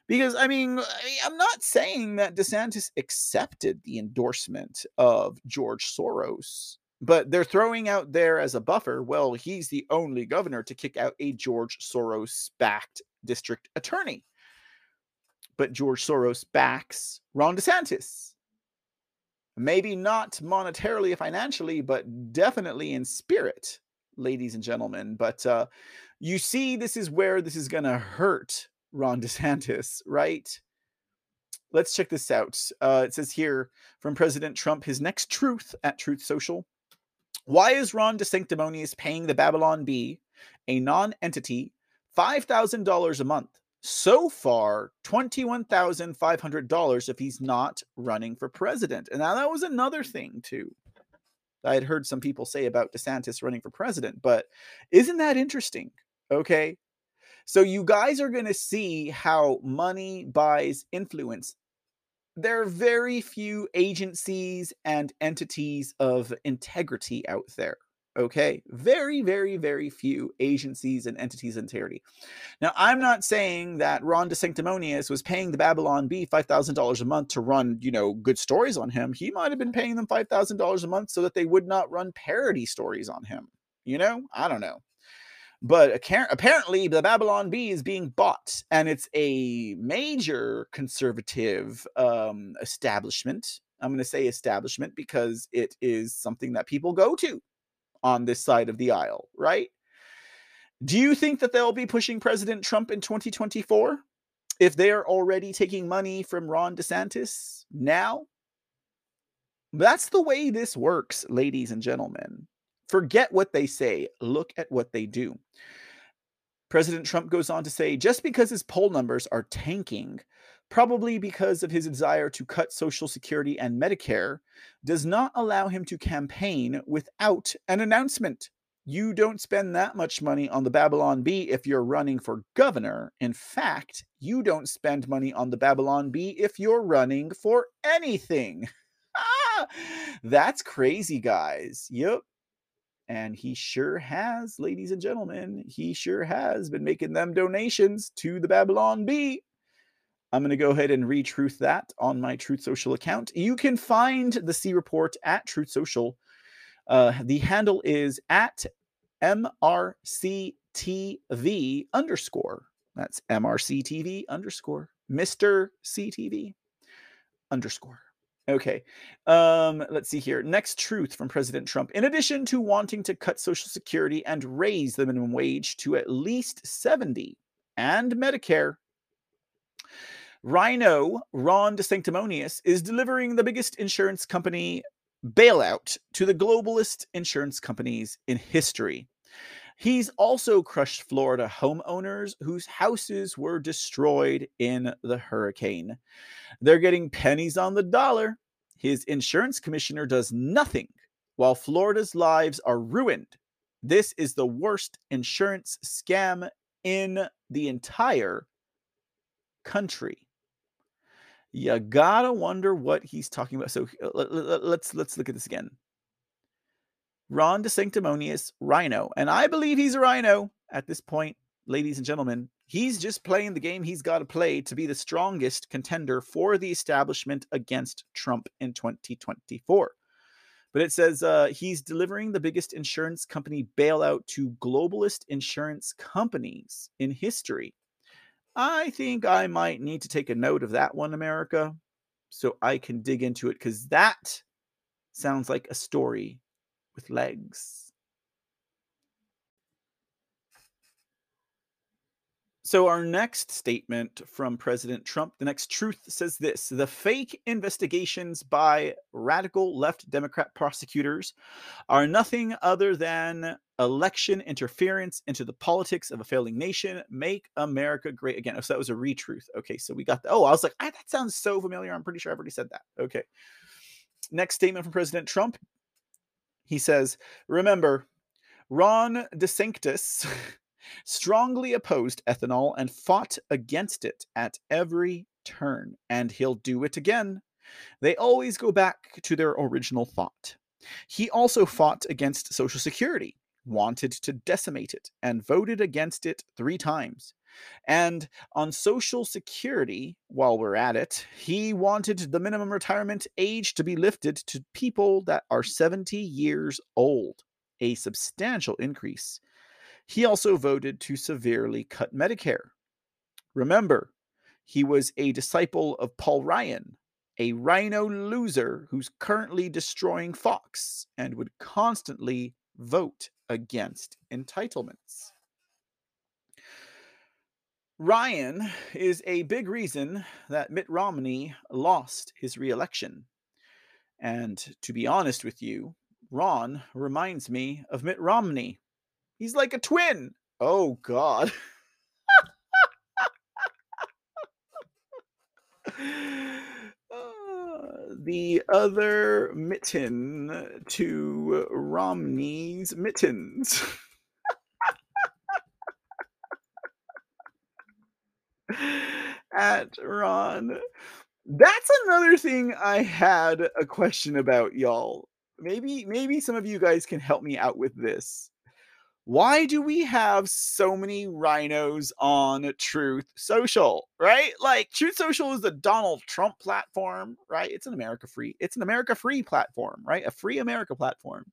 Because I mean, I'm not saying that DeSantis accepted the endorsement of George Soros But they're throwing out there as a buffer, well, he's the only governor to kick out a George Soros backed district attorney. But George Soros backs Ron DeSantis. Maybe not monetarily or financially, but definitely in spirit, ladies and gentlemen. But uh, you see, this is where this is going to hurt Ron DeSantis, right? Let's check this out. Uh, it says here from President Trump, his next truth at Truth Social. Why is Ron DeSanctimonious paying the Babylon Bee, a non entity, $5,000 a month? So far, $21,500 if he's not running for president. And now that was another thing, too. I had heard some people say about DeSantis running for president, but isn't that interesting? Okay. So you guys are going to see how money buys influence there are very few agencies and entities of integrity out there. Okay, very, very, very few agencies and entities in integrity. Now, I'm not saying that Ron DeSanctimonious was paying the Babylon Bee five thousand dollars a month to run, you know, good stories on him. He might have been paying them five thousand dollars a month so that they would not run parody stories on him. You know, I don't know. But apparently, the Babylon Bee is being bought, and it's a major conservative um, establishment. I'm going to say establishment because it is something that people go to on this side of the aisle, right? Do you think that they'll be pushing President Trump in 2024 if they're already taking money from Ron DeSantis now? That's the way this works, ladies and gentlemen. Forget what they say, look at what they do. President Trump goes on to say just because his poll numbers are tanking, probably because of his desire to cut Social Security and Medicare, does not allow him to campaign without an announcement. You don't spend that much money on the Babylon Bee if you're running for governor. In fact, you don't spend money on the Babylon Bee if you're running for anything. Ah, That's crazy, guys. Yep. And he sure has, ladies and gentlemen, he sure has been making them donations to the Babylon Bee. I'm going to go ahead and retruth that on my Truth Social account. You can find the C report at Truth Social. Uh, the handle is at MRCTV underscore. That's MRCTV underscore. Mr. CTV underscore. Okay. Um, let's see here. Next truth from President Trump. In addition to wanting to cut Social Security and raise the minimum wage to at least 70 and Medicare, RINO Ron DeSanctimonious is delivering the biggest insurance company bailout to the globalist insurance companies in history. He's also crushed Florida homeowners whose houses were destroyed in the hurricane. They're getting pennies on the dollar. His insurance commissioner does nothing while Florida's lives are ruined. This is the worst insurance scam in the entire country. You gotta wonder what he's talking about. So uh, let's let's look at this again. Ron DeSanctimonious RINO. And I believe he's a RINO at this point, ladies and gentlemen. He's just playing the game he's got to play to be the strongest contender for the establishment against Trump in 2024. But it says uh, he's delivering the biggest insurance company bailout to globalist insurance companies in history. I think I might need to take a note of that one, America, so I can dig into it because that sounds like a story with legs. So, our next statement from President Trump, the next truth says this The fake investigations by radical left Democrat prosecutors are nothing other than election interference into the politics of a failing nation. Make America great again. Oh, so, that was a retruth. Okay, so we got the. Oh, I was like, ah, that sounds so familiar. I'm pretty sure I've already said that. Okay. Next statement from President Trump he says, Remember, Ron DeSanctis strongly opposed ethanol and fought against it at every turn, and he'll do it again. They always go back to their original thought. He also fought against Social Security, wanted to decimate it, and voted against it three times. And on Social Security, while we're at it, he wanted the minimum retirement age to be lifted to people that are 70 years old, a substantial increase. He also voted to severely cut Medicare. Remember, he was a disciple of Paul Ryan, a RINO loser who's currently destroying Fox and would constantly vote against entitlements. Ryan is a big reason that Mitt Romney lost his reelection. And to be honest with you, Ron reminds me of Mitt Romney. He's like a twin. Oh, God. Uh, the other mitten to Romney's mittens. At Ron. That's another thing I had a question about, y'all. Maybe maybe some of you guys can help me out with this why do we have so many RINOs on Truth Social, right? Like Truth Social is the Donald Trump platform, right? It's an America free, it's an America free platform, right? A free America platform.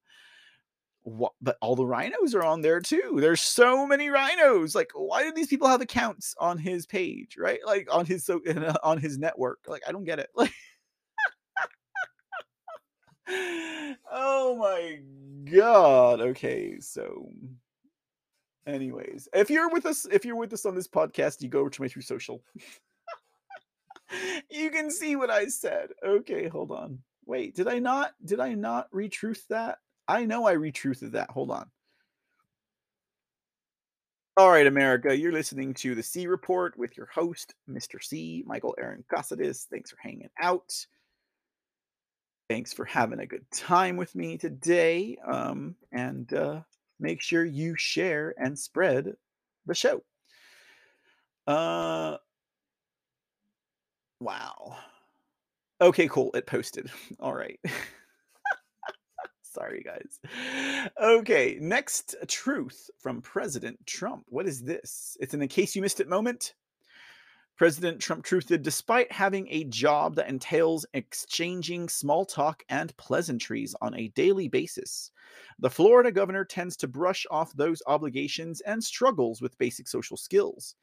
What, but all the RINOs are on there too. There's so many RINOs. Like, why do these people have accounts on his page, right? Like on his so on his network. Like, I don't get it. Like, oh my god. Okay, so anyways, if you're with us, if you're with us on this podcast, you go over to my Truth Social. you can see what I said. Okay, hold on. Wait, did I not did I not retruth that? I know I retruthed that. Hold on. All right, America, you're listening to the C Report with your host, Mr. C, Michael Aaron Casades. Thanks for hanging out. Thanks for having a good time with me today. Um, and uh, make sure you share and spread the show. Uh, wow. Okay, cool. It posted. All right. Sorry, guys. Okay, next truth from President Trump. What is this? It's an in case you missed it moment. President Trump truthed despite having a job that entails exchanging small talk and pleasantries on a daily basis. The Florida governor tends to brush off those obligations and struggles with basic social skills.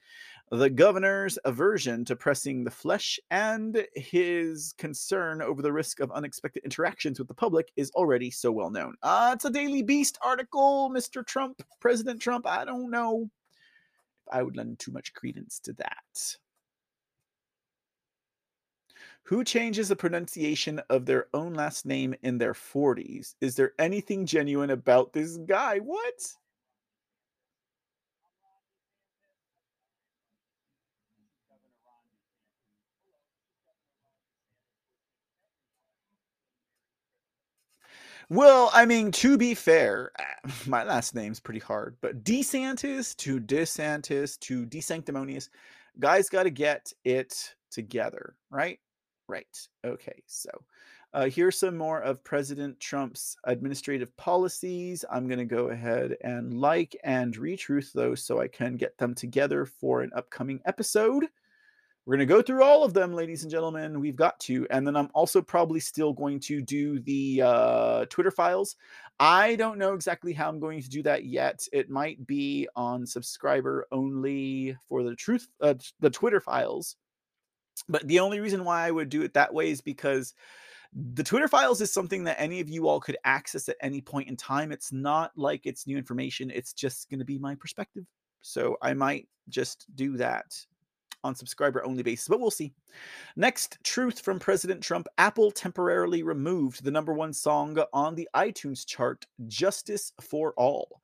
The governor's aversion to pressing the flesh and his concern over the risk of unexpected interactions with the public is already so well known. Uh, it's a Daily Beast article, Mr. Trump, President Trump. I don't know I would lend too much credence to that. Who changes the pronunciation of their own last name in their 40s? Is there anything genuine about this guy? What? Well, I mean, to be fair, uh, my last name's pretty hard, but DeSantis to DeSantis to DeSanctimonious, guys got to get it together, right? Right. Okay. So uh, here's some more of President Trump's administrative policies. I'm going to go ahead and like and retruth those so I can get them together for an upcoming episode. We're going to go through all of them, ladies and gentlemen. We've got to. And then I'm also probably still going to do the uh, Twitter files. I don't know exactly how I'm going to do that yet. It might be on subscriber only for the truth, uh, the Twitter files but the only reason why I would do it that way is because the Twitter files is something that any of you all could access at any point in time. It's not like it's new information, it's just going to be my perspective. So I might just do that on subscriber only basis, but we'll see. Next, truth from President Trump Apple temporarily removed the number one song on the iTunes chart, Justice for All,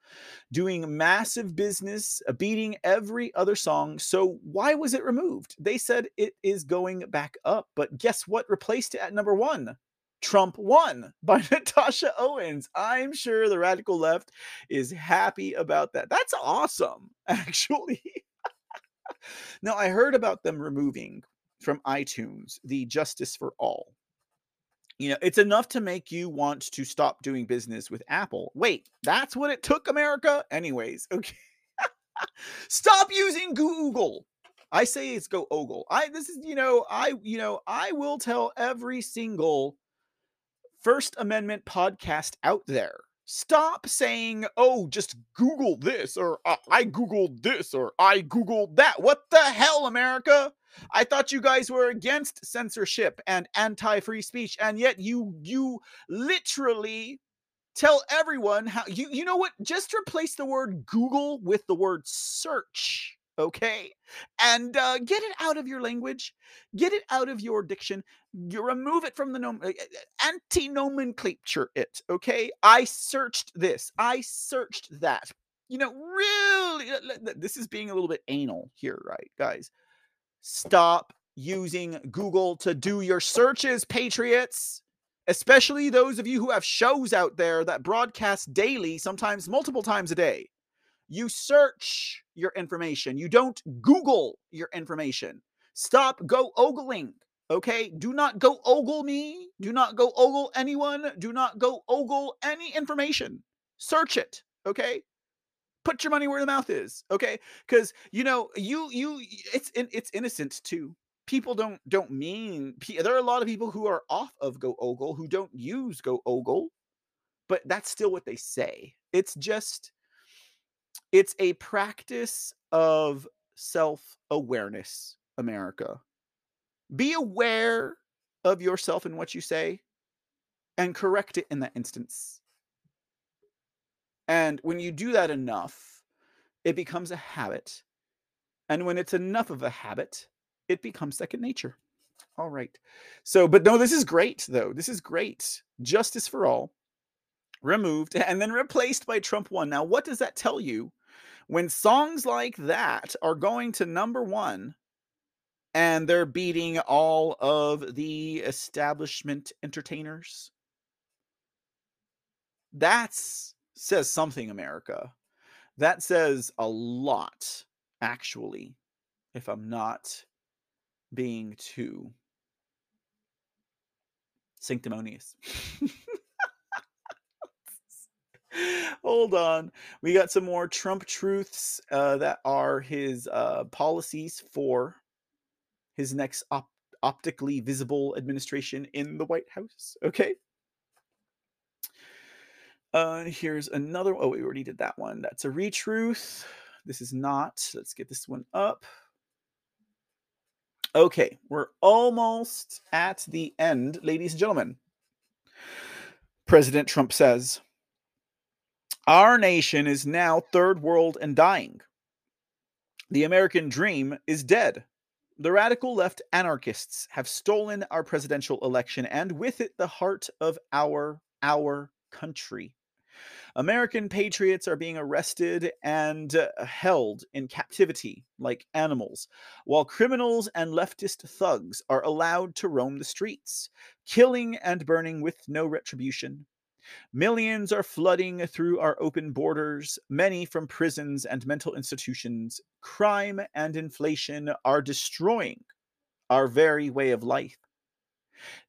doing massive business, uh, beating every other song. So, why was it removed? They said it is going back up, but guess what replaced it at number one? Trump won by Natasha Owens. I'm sure the radical left is happy about that. That's awesome, actually. Now, I heard about them removing from iTunes the Justice for All. You know, it's enough to make you want to stop doing business with Apple. Wait, that's what it took, America? Anyways, okay. Stop using Google. I say it's go ogle. I this is you know I you know I will tell every single First Amendment podcast out there. Stop saying, "Oh, just Google this," or "I googled this," or "I googled that." What the hell, America? I thought you guys were against censorship and anti-free speech, and yet you you literally tell everyone how you you know what? Just replace the word Google with the word search okay and uh, get it out of your language get it out of your diction you remove it from the nom- uh, anti-nomenclature it okay i searched this i searched that you know really this is being a little bit anal here right guys stop using google to do your searches patriots especially those of you who have shows out there that broadcast daily sometimes multiple times a day you search your information. You don't Google your information. Stop go ogling. Okay. Do not go ogle me. Do not go ogle anyone. Do not go ogle any information. Search it. Okay. Put your money where the mouth is. Okay. Because you know, you you it's it's innocent too. People don't don't mean there are a lot of people who are off of go ogle who don't use go ogle, but that's still what they say. It's just it's a practice of self-awareness, America. Be aware of yourself and what you say and correct it in that instance. And when you do that enough, it becomes a habit. And when it's enough of a habit, it becomes second nature. All right. So, but no, this is great, though. This is great. Justice for all removed and then replaced by Trump Won. Now, what does that tell you when songs like that are going to number one and they're beating all of the establishment entertainers? That says something, America. That says a lot, actually, if I'm not being too sanctimonious. Hold on. We got some more Trump truths uh, that are his uh, policies for his next op- optically visible administration in the White House. Okay. Uh, here's another. Oh, we already did that one. That's a retruth. This is not. Let's get this one up. Okay, we're almost at the end, ladies and gentlemen. President Trump says, our nation is now third world and dying. The American dream is dead. The radical left anarchists have stolen our presidential election and with it the heart of our our country. American patriots are being arrested and uh, held in captivity like animals, while criminals and leftist thugs are allowed to roam the streets, killing and burning with no retribution. Millions are flooding through our open borders, many from prisons and mental institutions. Crime and inflation are destroying our very way of life.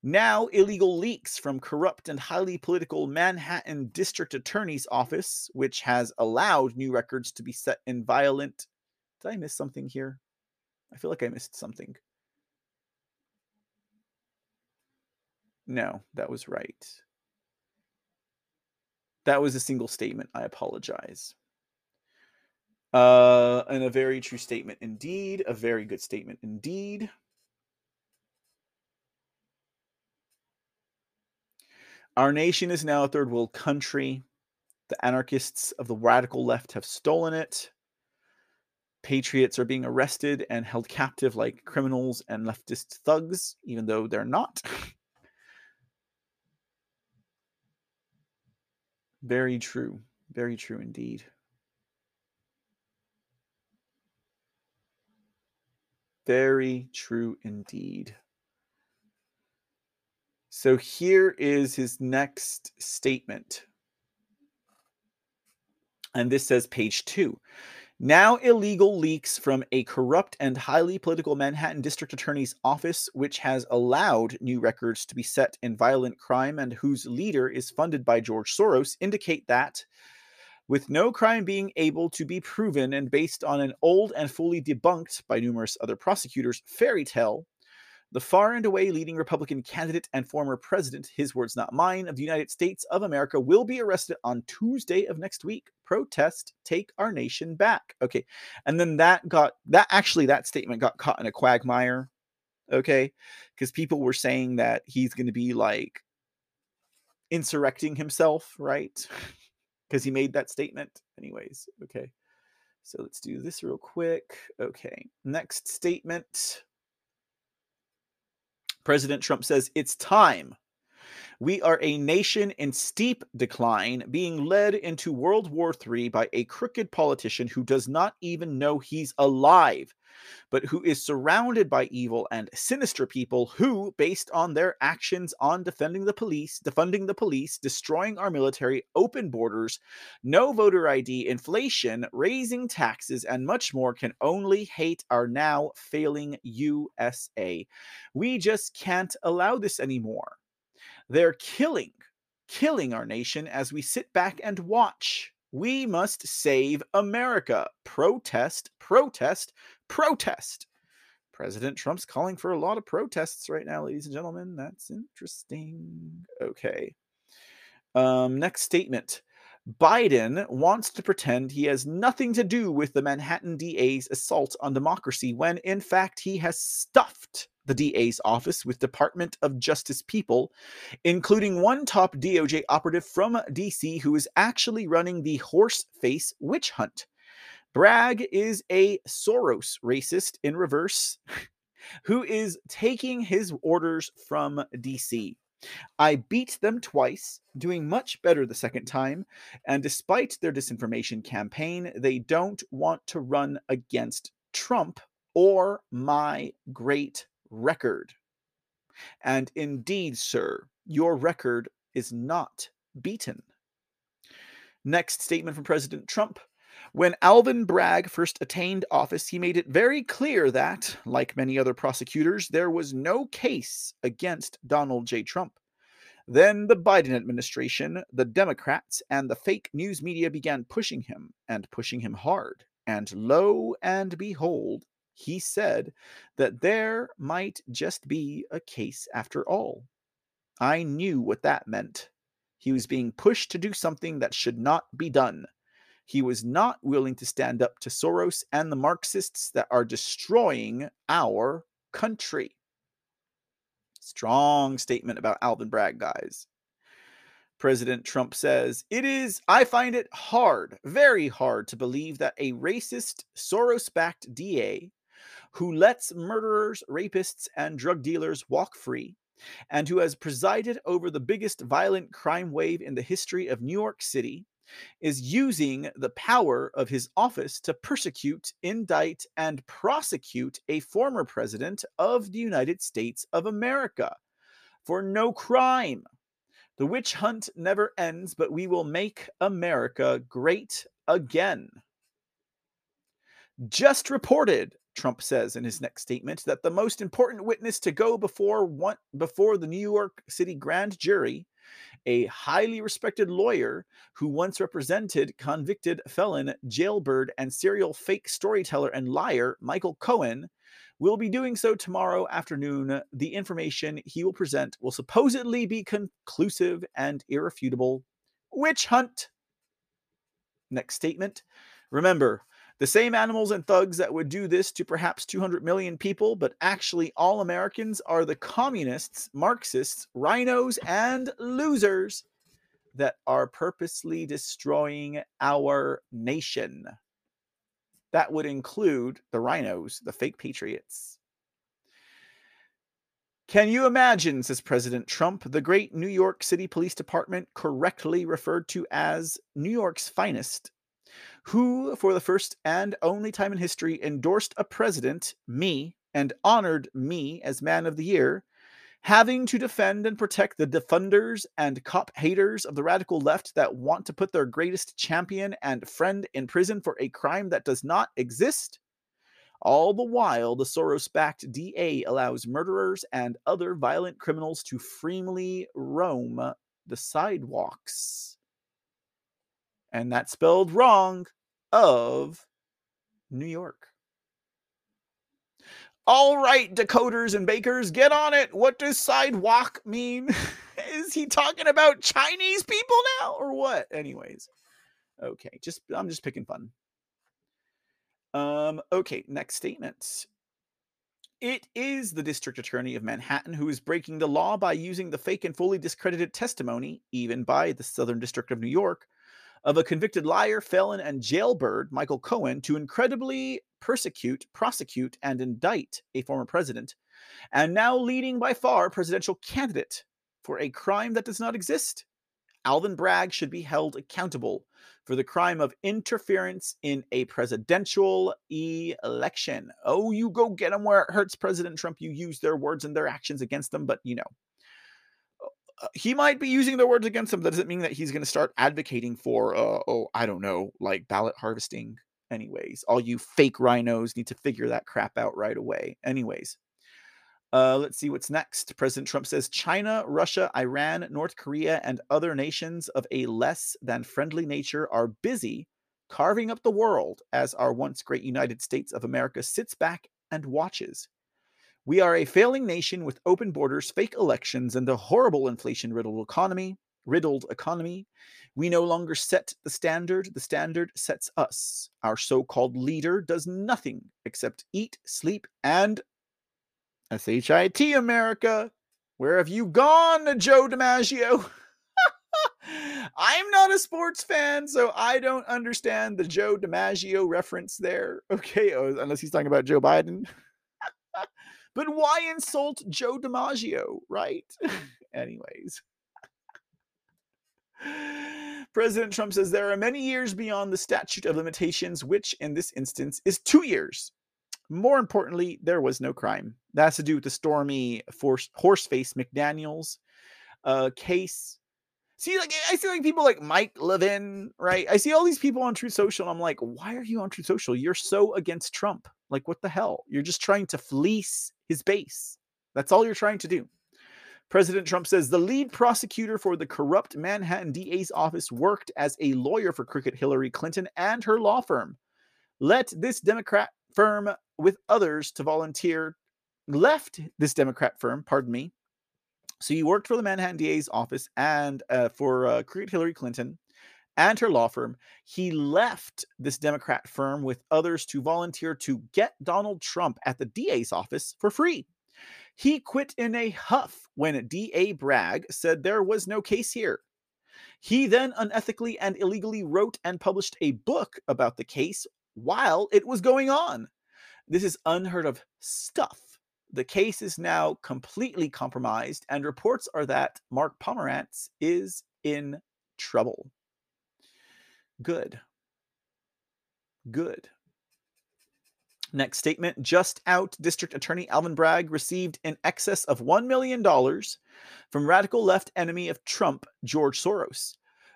Now, illegal leaks from corrupt and highly political Manhattan District Attorney's Office, which has allowed new records to be set in violent. Did I miss something here? I feel like I missed something. No, that was right. That was a single statement. I apologize. Uh, and a very true statement indeed. A very good statement indeed. Our nation is now a third world country. The anarchists of the radical left have stolen it. Patriots are being arrested and held captive like criminals and leftist thugs, even though they're not. Very true. Very true indeed. Very true indeed. So here is his next statement. And this says page two. Now, illegal leaks from a corrupt and highly political Manhattan district attorney's office, which has allowed new records to be set in violent crime and whose leader is funded by George Soros, indicate that With no crime being able to be proven and based on an old and fully debunked by numerous other prosecutors fairy tale, the far and away leading Republican candidate and former president, his words not mine, of the United States of America will be arrested on Tuesday of next week. Protest, take our nation back. Okay. And then that got, that actually, that statement got caught in a quagmire. Okay. Because people were saying that he's going to be like insurrecting himself, right? Because he made that statement. Anyways. Okay. So let's do this real quick. Okay. Next statement. President Trump says it's time. We are a nation in steep decline, being led into World War III by a crooked politician who does not even know he's alive but who is surrounded by evil and sinister people who, based on their actions on defending the police, defunding the police, destroying our military, open borders, no voter ID, inflation, raising taxes, and much more, can only hate our now failing USA. We just can't allow this anymore. They're killing, killing our nation as we sit back and watch. We must save America. Protest, protest, protest. President Trump's calling for a lot of protests right now, ladies and gentlemen. That's interesting. Okay. Um, next statement. Biden wants to pretend he has nothing to do with the Manhattan DA's assault on democracy when, in fact, he has stuffed the DA's office with Department of Justice people, including one top DOJ operative from DC who is actually running the horse face witch hunt. Bragg is a Soros racist in reverse who is taking his orders from DC. I beat them twice, doing much better the second time, and despite their disinformation campaign, they don't want to run against Trump or my great record. And indeed, sir, your record is not beaten. Next statement from President Trump when Alvin Bragg first attained office, he made it very clear that, like many other prosecutors, there was no case against Donald J. Trump. Then the Biden administration, the Democrats, and the fake news media began pushing him, and pushing him hard. And lo and behold, he said that there might just be a case after all. I knew what that meant. He was being pushed to do something that should not be done. He was not willing to stand up to Soros and the Marxists that are destroying our country. Strong statement about Alvin Bragg, guys. President Trump says, It is, I find it hard, very hard to believe that a racist, Soros backed DA who lets murderers, rapists, and drug dealers walk free, and who has presided over the biggest violent crime wave in the history of New York City, is using the power of his office to persecute, indict, and prosecute a former president of the United States of America for no crime. The witch hunt never ends, but we will make America great again. Just reported, Trump says in his next statement, that the most important witness to go before one, before the New York City grand jury a highly respected lawyer who once represented convicted felon, jailbird, and serial fake storyteller and liar Michael Cohen, will be doing so tomorrow afternoon. The information he will present will supposedly be conclusive and irrefutable. Witch hunt. Next statement. Remember, the same animals and thugs that would do this to perhaps 200 million people, but actually all Americans are the communists, Marxists, RINOs, and losers that are purposely destroying our nation. That would include the RINOs, the fake patriots. Can you imagine, says President Trump, the great New York City Police Department, correctly referred to as New York's finest, who, for the first and only time in history, endorsed a president, me, and honored me as Man of the Year, having to defend and protect the defunders and cop haters of the radical left that want to put their greatest champion and friend in prison for a crime that does not exist? All the while, the Soros backed DA allows murderers and other violent criminals to freely roam the sidewalks. and that's spelled wrong, of New York. All right, decoders and bakers, get on it. What does sidewalk mean? Is he talking about Chinese people now or what? Anyways. Okay, just I'm just picking fun. Um okay, next statement. It is the district attorney of Manhattan who is breaking the law by using the fake and fully discredited testimony, even by the Southern District of New York, of a convicted liar, felon, and jailbird, Michael Cohen, to incredibly persecute, prosecute, and indict a former president, and now leading by far presidential candidate for a crime that does not exist. Alvin Bragg should be held accountable for the crime of interference in a presidential election. Oh, you go get them where it hurts President Trump. You use their words and their actions against them, but you know, he might be using their words against them. That doesn't mean that he's going to start advocating for, uh, oh, I don't know, like ballot harvesting. Anyways, all you fake RINOs need to figure that crap out right away. Anyways, uh, let's see what's next. President Trump says China, Russia, Iran, North Korea, and other nations of a less than friendly nature are busy carving up the world as our once great United States of America sits back and watches. We are a failing nation with open borders, fake elections, and a horrible inflation riddled economy. Riddled economy. We no longer set the standard, the standard sets us. Our so called leader does nothing except eat, sleep, and SHIT America. Where have you gone, Joe DiMaggio? I'm not a sports fan, so I don't understand the Joe DiMaggio reference there. Okay, oh, unless he's talking about Joe Biden. But why insult Joe DiMaggio, right? Anyways. President Trump says there are many years beyond the statute of limitations, which in this instance is two years. More importantly, there was no crime. That has to do with the Stormy Horseface McDaniels uh, case. See, like I see like people like Mike Levin, right? I see all these people on Truth Social. I'm like, why are you on Truth Social? You're so against Trump. Like, what the hell? You're just trying to fleece his base. That's all you're trying to do. President Trump says the lead prosecutor for the corrupt Manhattan DA's office worked as a lawyer for crooked Hillary Clinton and her law firm. Let this Democrat firm with others to volunteer left this Democrat firm, pardon me. So he worked for the Manhattan DA's office and uh, for uh, Hillary Clinton and her law firm. He left this Democrat firm with others to volunteer to get Donald Trump at the DA's office for free. He quit in a huff when DA Bragg said there was no case here. He then unethically and illegally wrote and published a book about the case while it was going on. This is unheard of stuff. The case is now completely compromised, and reports are that Mark Pomerantz is in trouble. Good. Good. Next statement just out District Attorney Alvin Bragg received in excess of $1 million from radical left enemy of Trump, George Soros.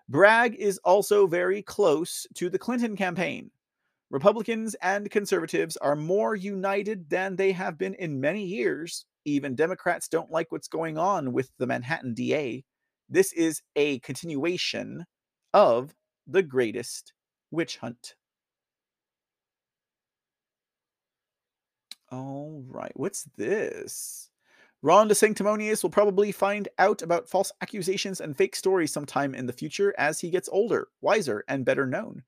Bragg is also very close to the Clinton campaign. Republicans and conservatives are more united than they have been in many years. Even Democrats don't like what's going on with the Manhattan DA. This is a continuation of the greatest witch hunt. All right, what's this? Ron DeSanctimonious will probably find out about false accusations and fake stories sometime in the future as he gets older, wiser, and better known.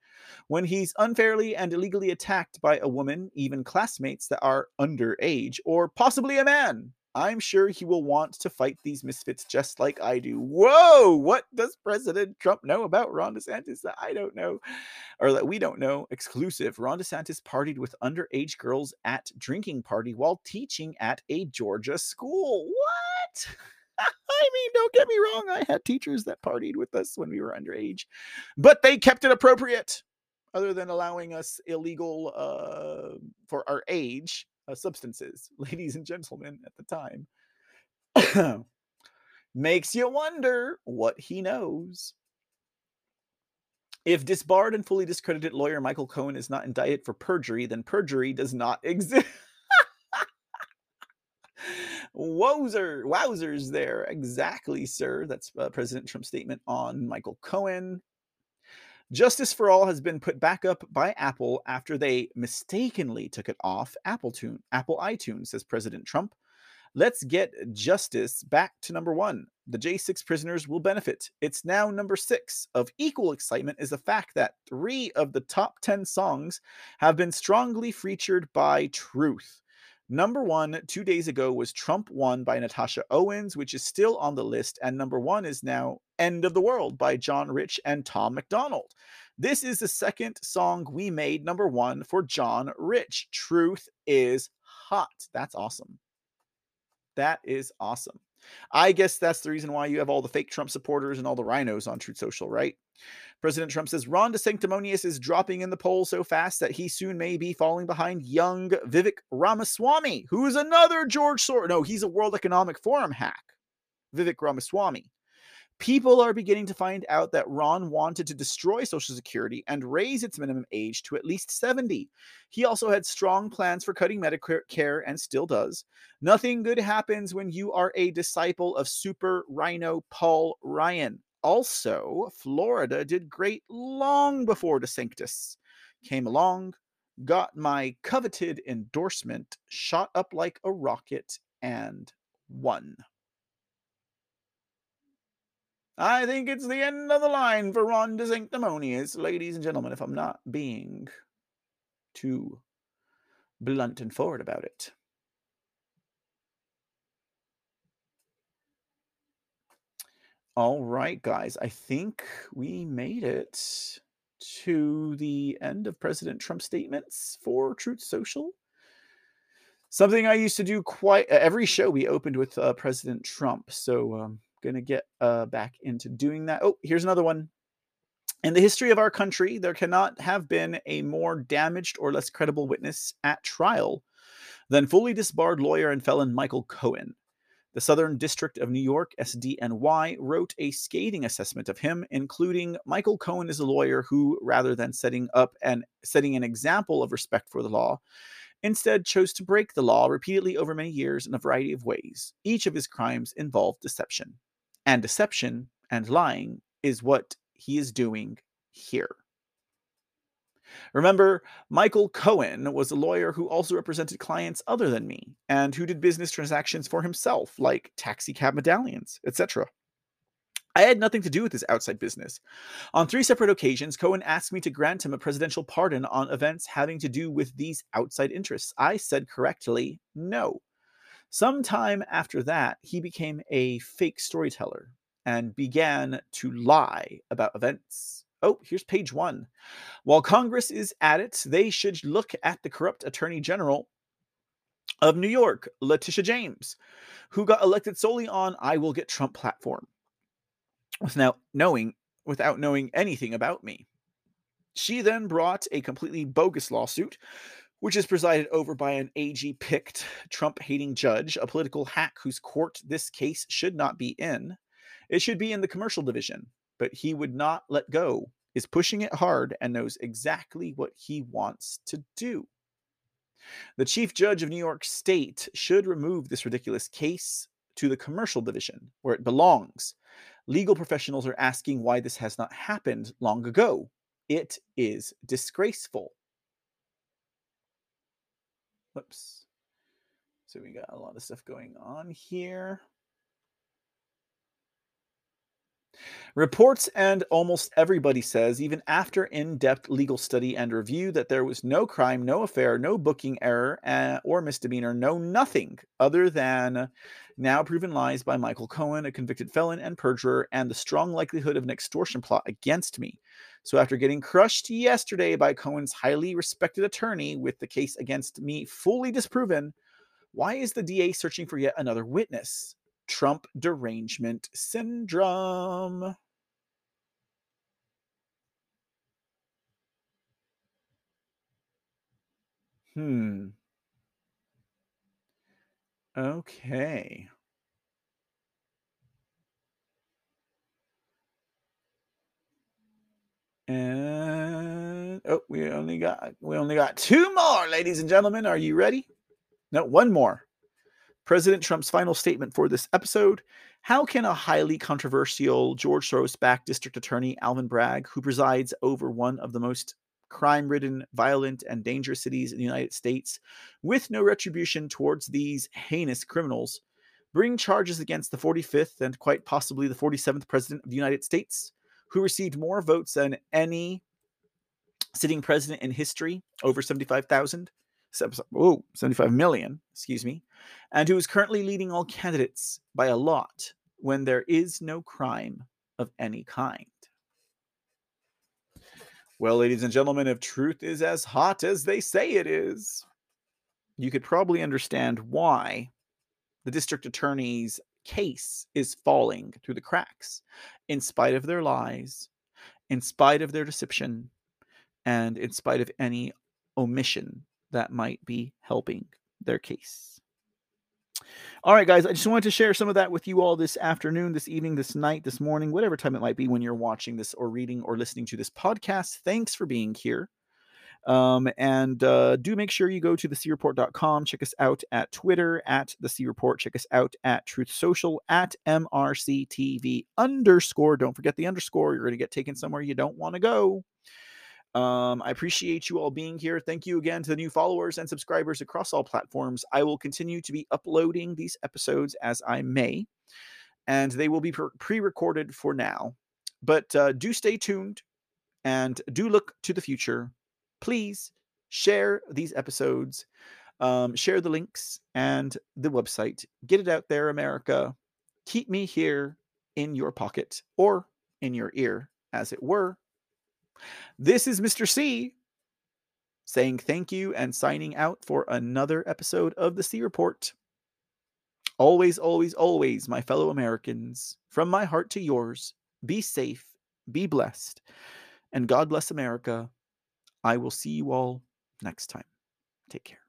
When he's unfairly and illegally attacked by a woman, even classmates that are underage, or possibly a man, I'm sure he will want to fight these misfits just like I do. Whoa, what does President Trump know about Ron DeSantis that I don't know or that we don't know? Exclusive Ron DeSantis partied with underage girls at drinking party while teaching at a Georgia school. What? I mean, don't get me wrong. I had teachers that partied with us when we were underage, but they kept it appropriate, other than allowing us illegal uh, for our age uh, substances, ladies and gentlemen, at the time. Makes you wonder what he knows. If disbarred and fully discredited lawyer Michael Cohen is not indicted for perjury, then perjury does not exist. Wowzer, wowzers there. Exactly, sir. That's uh, President Trump's statement on Michael Cohen. Justice for All has been put back up by Apple after they mistakenly took it off Apple Tune, Apple iTunes, says President Trump. Let's get justice back to number one. The J6 prisoners will benefit. It's now number six. Of equal excitement is the fact that three of the top 10 songs have been strongly featured by Truth. Number one, two days ago, was Trump Won by Natasha Owens, which is still on the list. And number one is now End of the World by John Rich and Tom MacDonald. This is the second song we made number one for John Rich. Truth is hot. That's awesome. That is awesome. I guess that's the reason why you have all the fake Trump supporters and all the RINOs on Truth Social, right? President Trump says Ron DeSanctimonious is dropping in the polls so fast that he soon may be falling behind young Vivek Ramaswamy, who is another George Soros. No, he's a World Economic Forum hack. Vivek Ramaswamy people are beginning to find out that Ron wanted to destroy Social Security and raise its minimum age to at least 70. He also had strong plans for cutting Medicare and still does. Nothing good happens when you are a disciple of Super RINO Paul Ryan. Also, Florida did great long before DeSantis came along, got my coveted endorsement, shot up like a rocket, and won. I think it's the end of the line for Ron DeSanctimonious, ladies and gentlemen, if I'm not being too blunt and forward about it. All right, guys, I think we made it to the end of President Trump's statements for Truth Social. Something I used to do quite every show we opened with uh, President Trump. So, um, going to get uh, back into doing that. Oh, here's another one. In the history of our country, there cannot have been a more damaged or less credible witness at trial than fully disbarred lawyer and felon Michael Cohen. The Southern District of New York, SDNY, wrote a scathing assessment of him, including Michael Cohen is a lawyer who, rather than setting up and setting an example of respect for the law, instead chose to break the law repeatedly over many years in a variety of ways. Each of his crimes involved deception and deception and lying is what he is doing here. Remember, Michael Cohen was a lawyer who also represented clients other than me and who did business transactions for himself, like taxi cab medallions, etc. I had nothing to do with his outside business. On three separate occasions, Cohen asked me to grant him a presidential pardon on events having to do with these outside interests. I said correctly, no. Sometime after that, he became a fake storyteller and began to lie about events. Oh, here's page one. While Congress is at it, they should look at the corrupt Attorney General of New York, Letitia James, who got elected solely on I will get Trump platform without knowing without knowing anything about me. She then brought a completely bogus lawsuit which is presided over by an AG picked Trump hating judge, a political hack whose court this case should not be in. It should be in the commercial division, but he would not let go, is pushing it hard, and knows exactly what he wants to do. The chief judge of New York State should remove this ridiculous case to the commercial division, where it belongs. Legal professionals are asking why this has not happened long ago. It is disgraceful. Whoops. So we got a lot of stuff going on here. Reports and almost everybody says, even after in depth legal study and review, that there was no crime, no affair, no booking error uh, or misdemeanor, no nothing other than now proven lies by Michael Cohen, a convicted felon and perjurer, and the strong likelihood of an extortion plot against me. So, after getting crushed yesterday by Cohen's highly respected attorney with the case against me fully disproven, why is the DA searching for yet another witness? Trump derangement syndrome. Hmm. Okay. And oh, we only got we only got two more, ladies and gentlemen. Are you ready? No, one more. President Trump's final statement for this episode How can a highly controversial George Soros backed district attorney, Alvin Bragg, who presides over one of the most crime ridden, violent, and dangerous cities in the United States, with no retribution towards these heinous criminals, bring charges against the 45th and quite possibly the 47th President of the United States, who received more votes than any sitting president in history, over 75,000, oh, 75 million, excuse me, and who is currently leading all candidates by a lot when there is no crime of any kind. Well, ladies and gentlemen, if truth is as hot as they say it is, you could probably understand why the district attorney's case is falling through the cracks in spite of their lies, in spite of their deception, and in spite of any omission that might be helping their case. All right, guys, I just wanted to share some of that with you all this afternoon, this evening, this night, this morning, whatever time it might be when you're watching this or reading or listening to this podcast. Thanks for being here. Um, and uh, do make sure you go to thecreport.com. Check us out at Twitter at the C Report. Check us out at Truth Social at MRCTV underscore. Don't forget the underscore. You're going to get taken somewhere you don't want to go. Um, I appreciate you all being here. Thank you again to the new followers and subscribers across all platforms. I will continue to be uploading these episodes as I may, and they will be pre recorded for now. But uh, do stay tuned and do look to the future please share these episodes, um, share the links and the website. Get it out there, America. Keep me here in your pocket or in your ear, as it were. This is Mr. C saying thank you and signing out for another episode of the C Report. Always, always, always, my fellow Americans, from my heart to yours, be safe, be blessed, and God bless America. I will see you all next time. Take care.